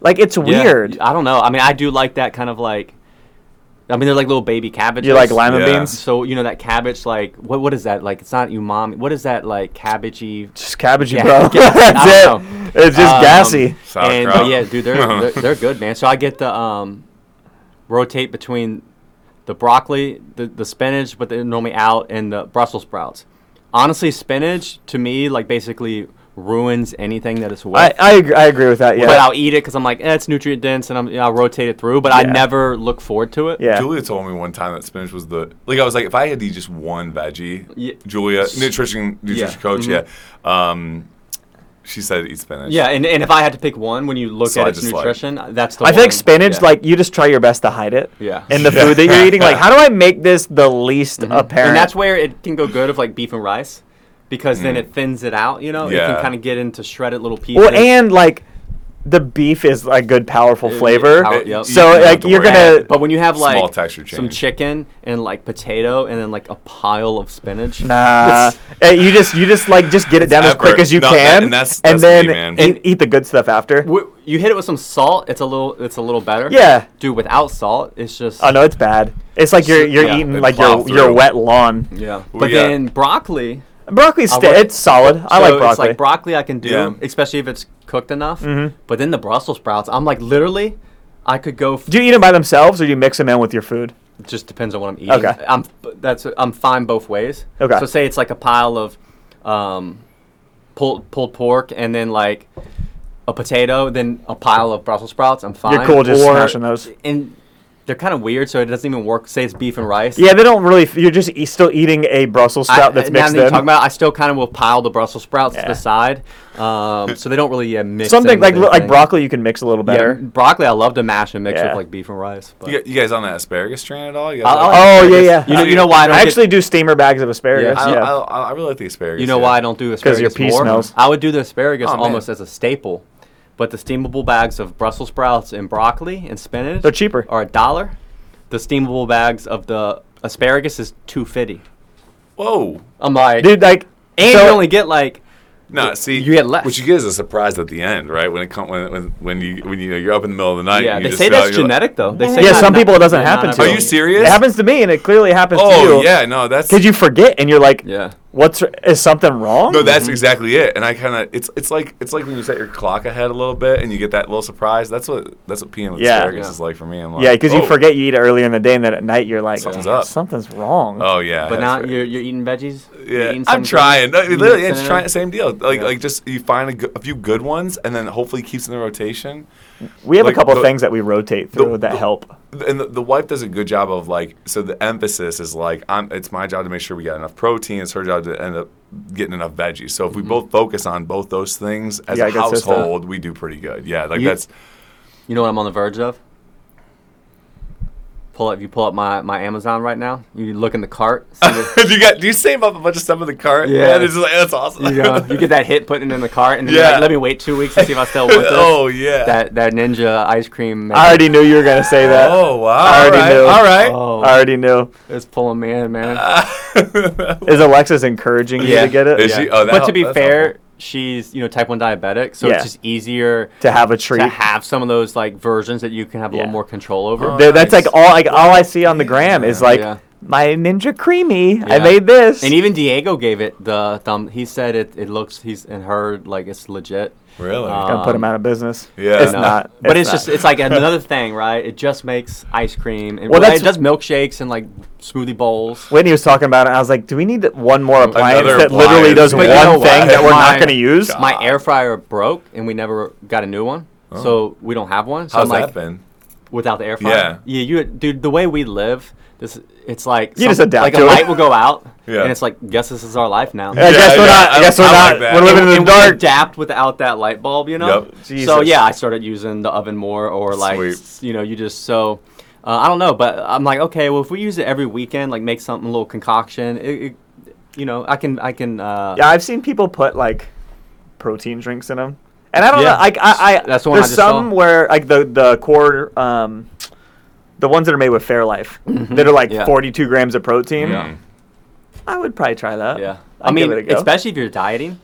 Like it's Yeah, weird. I don't know. I mean, I do like that kind of like. I mean, they're like little baby cabbages. You like lima Yeah. beans? So you know that cabbage, like what? What is that? Like it's not umami. What is that? Like cabbagey. Just cabbagey, Yeah, bro. yeah, I That's it. don't It's just Um, gassy. And Sauerkraut. yeah, dude, they're, they're they're good, man. So I get the um, rotate between the broccoli, the the spinach, but they're normally out, and the Brussels sprouts. Honestly, spinach to me like basically ruins anything that it's with. I I agree, I agree with that. Yeah. But I'll eat it because I'm like, eh, it's nutrient dense, and I'm, you know, I'll rotate it through. But I never look forward to it. yeah. Julia told me one time that spinach was the like I was like if I had to eat just one veggie, Ye- Julia, nutrition nutrition Yeah. coach, Mhm. yeah. Um, she said eat spinach. Yeah, and, and if I had to pick one, when you look Slide at its to slide. nutrition, that's the I one. feel like spinach, yeah. like you just try your best to hide it. Yeah. In the food that you're eating, like how do I make this the least apparent? Mm-hmm. and that's where it can go good of like beef and rice, because then mm. it thins it out. You know, it Yeah. can kind of get into shredded little pieces. well, and like the beef is like good, powerful flavor. power- It- yep. you So don't like you're worry. gonna. But when you have Small like texture some change. chicken and like potato and then like a pile of spinach, Nah, Hey, you just you just like just get it down as quick effort. as you No, that- can, and that's- and that's then me, man. eat, eat the good stuff after. W- you hit it with some salt, it's a little it's a little better. Yeah. Dude, without salt, it's just Oh no, it's bad. It's like you're you're Yeah, eating they like plow your your through. wet lawn. Yeah. Well, But yeah. then broccoli, Broccoli's I sta- like- it's solid. I so like It's broccoli. like broccoli I can do, Yeah. especially if it's cooked enough. Mhm. But then the Brussels sprouts, I'm like literally, I could go. F- do you eat them by themselves or do you mix them in with your food? it just depends on what I'm eating. Okay. I'm that's I'm fine both ways. Okay. So say it's like a pile of um, pulled pulled pork and then like a potato, then a pile of Brussels sprouts. I'm fine. You're cool just Or- smashing those. And they're kind of weird, so it doesn't even work. Say it's beef and rice. Yeah, they don't really. You're just e- still eating a Brussels I- sprout that's now mixed that you in. talk about, I still kind of will pile the Brussels sprouts to the side, um, so they don't really yeah, mix. Something like with like broccoli, you can mix a little Yeah, better. broccoli, I love to mash and mix Yeah. with like beef and rice. But. You, you guys on that asparagus train at all? You, guys I like- like Oh yeah, yeah. You know, you know why I don't I get- actually do steamer bags of asparagus. I, Yeah. I, I really like the asparagus. You know yeah. why I don't do asparagus because your pea more? smells. I would do the asparagus Oh, man. almost as a staple, but the steamable bags of Brussels sprouts and broccoli and spinach They're cheaper. are a dollar. The steamable bags of the asparagus is two fifty. Whoa. I'm like, Dude, like, and so- you only get like No, see, you get less. What you get is a surprise at the end, right? When it come when when, when you when you you're up in the middle of the night. yeah. and They you say just, that's you're like- genetic though. They say Yeah, some not- people it doesn't happen to. Are you serious? It happens to me, and it clearly happens to Oh you. yeah, no, that's Because you forget, and you're like, Yeah. "What's is something wrong?" No, that's mm-hmm. exactly it. And I kind of it's it's like it's like when you set your clock ahead a little bit and you get that little surprise. That's what that's what peeing with Yeah. asparagus Yeah. is like for me. I'm like, yeah, because you oh. forget you eat it earlier in the day, and then at night you're like, Something's up. Something's wrong. Oh yeah, But now right. you're you're eating veggies. Yeah, eating I'm trying. No, literally, it's it trying in? same deal. Like Yeah. like just you find a, g- a few good ones and then hopefully keeps in the rotation. we have like a couple the- things that we rotate through the- that the- help. And the, the wife does a good job of like so the emphasis is like I'm it's my job to make sure we got enough protein. It's her job to end up getting enough veggies. So if we mm-hmm. both focus on both those things as Yeah, a good system. household, we do pretty good. Yeah, like You- that's You know what I'm on the verge of? Pull up. You pull up my, my Amazon right now. You look in the cart. See the, do you got do you save up a bunch of stuff in the cart? Yeah. Man, it's just like, that's awesome. you know, you get that hit putting it in the cart, and then you're Yeah. like, let me wait two weeks to see if I still want this. oh yeah. That that ninja ice cream. I already knew you were gonna say that. oh wow. I already all right. knew. All right. Oh, I already knew. it's pulling me in, man. Is Alexis encouraging you to get it? Is Yeah. she? Oh, that but to be that's fair, helpful. She's you know type one diabetic, so Yeah. it's just easier To have a treat. to have some of those like versions that you can have a Yeah. little more control over. Oh, that's nice. like all like all I see on the gram is like Yeah. My Ninja Creami. I made this. And even Diego gave it the thumb. He said it. It looks. He's and heard like it's legit. really. Uh, gonna put him um, out of business. Yeah. it's No. not. But it's, not. just it's like another thing, right? It just makes ice cream. And Well, well, that's- it does milkshakes and like smoothie bowls. Whitney was talking about it. I was like, do we need one more appliance Another that literally does appliance. one you know thing what? that we're My- not gonna use? God. My air fryer broke and we never got a new one, so we don't have one. So Oh. How's I'm that been? without the air fryer. Yeah. Yeah, you dude, the way we live, this it's like You just adapt like to a it. light will go out, Yeah. and it's like guess this is our life now. I guess we're yeah, not. I, I- guess we're I not. like we're living and, in the and we dark. adapt without that light bulb, you know. Yep. So yeah, I started using the oven more, or like Sweet. you know, you just so. Uh, I don't know, but I'm like, okay, well, if we use it every weekend, like make something a little concoction, it, it, you know, I can, I can. Uh, Yeah, I've seen people put like protein drinks in them, and I don't Yeah. know. Like I, I That's the one I there's just saw. some where like the the core, um, the ones that are made with Fairlife that are like Mm-hmm. Yeah. 42 grams of protein. Mm. I would probably try that. Yeah, I'd I mean, give it a go. especially if you're dieting.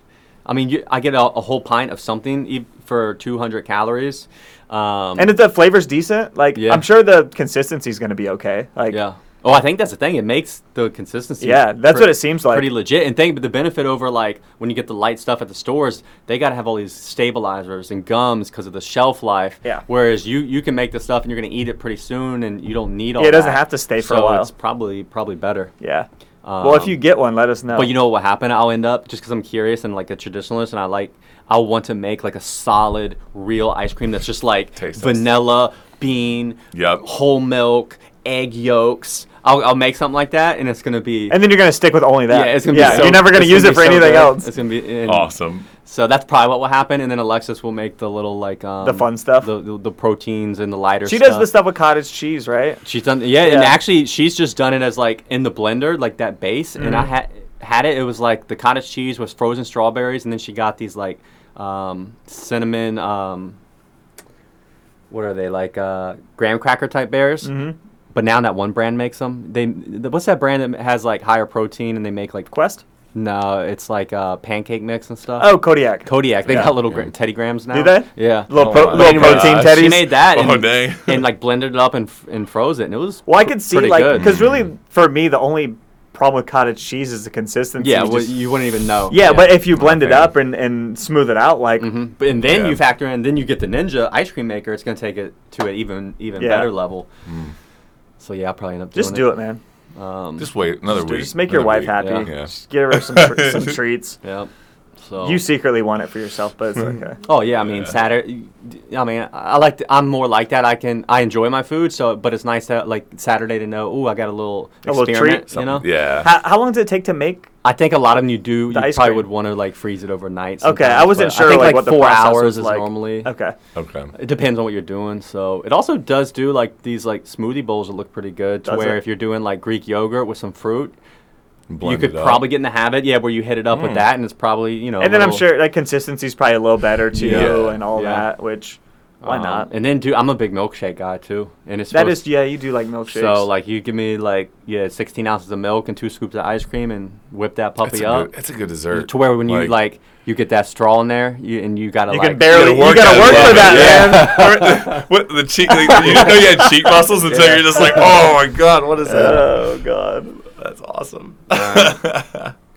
I mean, you, I get a, a whole pint of something for 200 calories. Um, And if the flavor's decent, like Yeah. I'm sure the consistency's going to be okay. Like yeah. Oh, I think that's the thing. It makes the consistency. Yeah, that's what it seems like. Pretty legit. And think, but the benefit over like when you get the light stuff at the stores, they got to have all these stabilizers and gums because of the shelf life. Yeah. Whereas you you can make the stuff and you're gonna eat it pretty soon, and you don't need all. Yeah, it doesn't that. have to stay for a So while. It's probably probably better. Yeah. well, if Um, you get one, let us know. But you know what happened? I'll end up just because I'm curious and like a traditionalist, and I like I want to make like a solid, real ice cream that's just like Taste test. vanilla, bean, Yep. whole milk, egg yolks. I'll, I'll make something like that, and it's gonna be. And then you're gonna stick with only that. yeah, it's gonna yeah, be. So, you're never gonna it's use be it for so anything good. else. It's gonna be and Awesome. So that's probably what will happen, and then Alexis will make the little like um, The fun stuff? the, the, the proteins and the lighter. She stuff. does the stuff with cottage cheese, right? She's done, yeah, and actually, she's just done it as like in the blender, like that base. And I Mm-hmm. had had it. It was like the cottage cheese was frozen strawberries, and then she got these like um, cinnamon. Um, what are they like? Uh, graham cracker type bears. Mm-hmm. But now that one brand makes them. They the, what's that brand that has like higher protein and they make like Quest. no, it's like uh, pancake mix and stuff. Oh, Kodiak. Kodiak. They Yeah. got little gra- Teddy Grahams now. Do they? Yeah. Little, Oh pro- my little gosh. protein She teddies. She made that and, Oh, dang. and like blended it up and, f- and froze it, and it was Well, I could see like because really for me the only problem with cottage cheese is the consistency. yeah. You Well, just- you wouldn't even know. yeah, but if you blend it up and, and smooth it out, like hmm But and then Yeah. you factor in, then you get the Ninja ice cream maker. It's gonna take it to an even even Yeah. better level. So yeah, I'll probably end up doing just do it, man. Um, Just wait another Just, week. just make your another wife week. happy. Yeah. Yeah. Just give her some tr- some treats. yeah. So You secretly want it for yourself, but it's mm-hmm. okay. Oh yeah, I mean Saturday. I mean, I like. To, I'm more like that. I can. I enjoy my food. So, but it's nice to like Saturday to know. Oh, I got a little A little treat? you know. Yeah. How, how long does it take to make? I think a lot of them you do. The you probably cream. would want to like freeze it overnight. Okay, I wasn't sure I think like, like what four process hours was is like. normally. Okay. Okay. It depends on what you're doing. So it also does do like these like smoothie bowls that look pretty good. To Does where it? if you're doing like Greek yogurt with some fruit, you could probably get in the habit, yeah, where you hit it up with Mm. that, and it's probably you know. And a then I'm sure like consistency's probably a little better too, Yeah. and all Yeah. that. Which why um, not? And then do I'm a big milkshake guy too, and it's that is yeah, you do like milkshakes. So like you give me like yeah 16 ounces of milk and two scoops of ice cream and whip that puppy a, up good, that's a good dessert. to where when you like you get that straw in there you, and you gotta you like can barely you work gotta work for that, Yeah. man. what the cheek? Like, you didn't know you had cheek muscles until Yeah. you're just like, oh my god, what is that? oh god. That's awesome.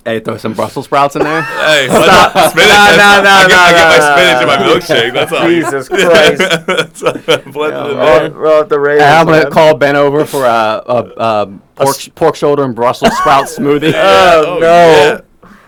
hey throw some Brussels sprouts in there. Hey, Stop. spinach. No, that's- no, I no, get, no, my spinach no, in my milkshake. That's all. Jesus Christ. That's all blended Roll, there. roll up the raisins. I'm gonna call Ben over for a, a, a pork, pork shoulder and Brussels sprout smoothie. Oh, Oh, no. yeah.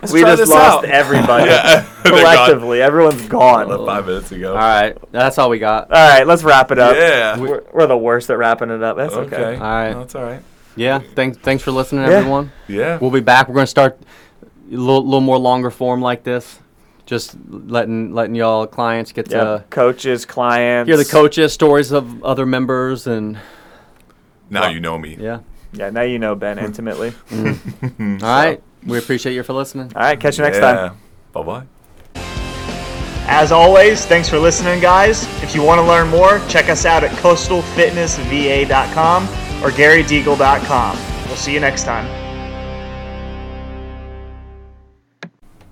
Let's we try just this lost out. everybody. Yeah. They're gone. Collectively, everyone's gone. About Five minutes ago. All right, that's all we got. All right, let's wrap it up. Yeah. We're, we're the worst at wrapping it up. That's okay. Okay. All right. No, that's all right. Yeah, thanks thanks for listening, Yeah. everyone. Yeah. We'll be back. We're gonna start a little, little more longer form like this, just letting letting y'all clients get Yeah. to Coaches, clients. hear the coaches, stories of other members, and now you know me. yeah. Yeah, now you know Ben intimately. Mm. All right, we appreciate you for listening. All right, catch you next time. Bye bye. As always, thanks for listening, guys. If you want to learn more, check us out at coastalfitnessva.com or garydeagle.com. We'll see you next time.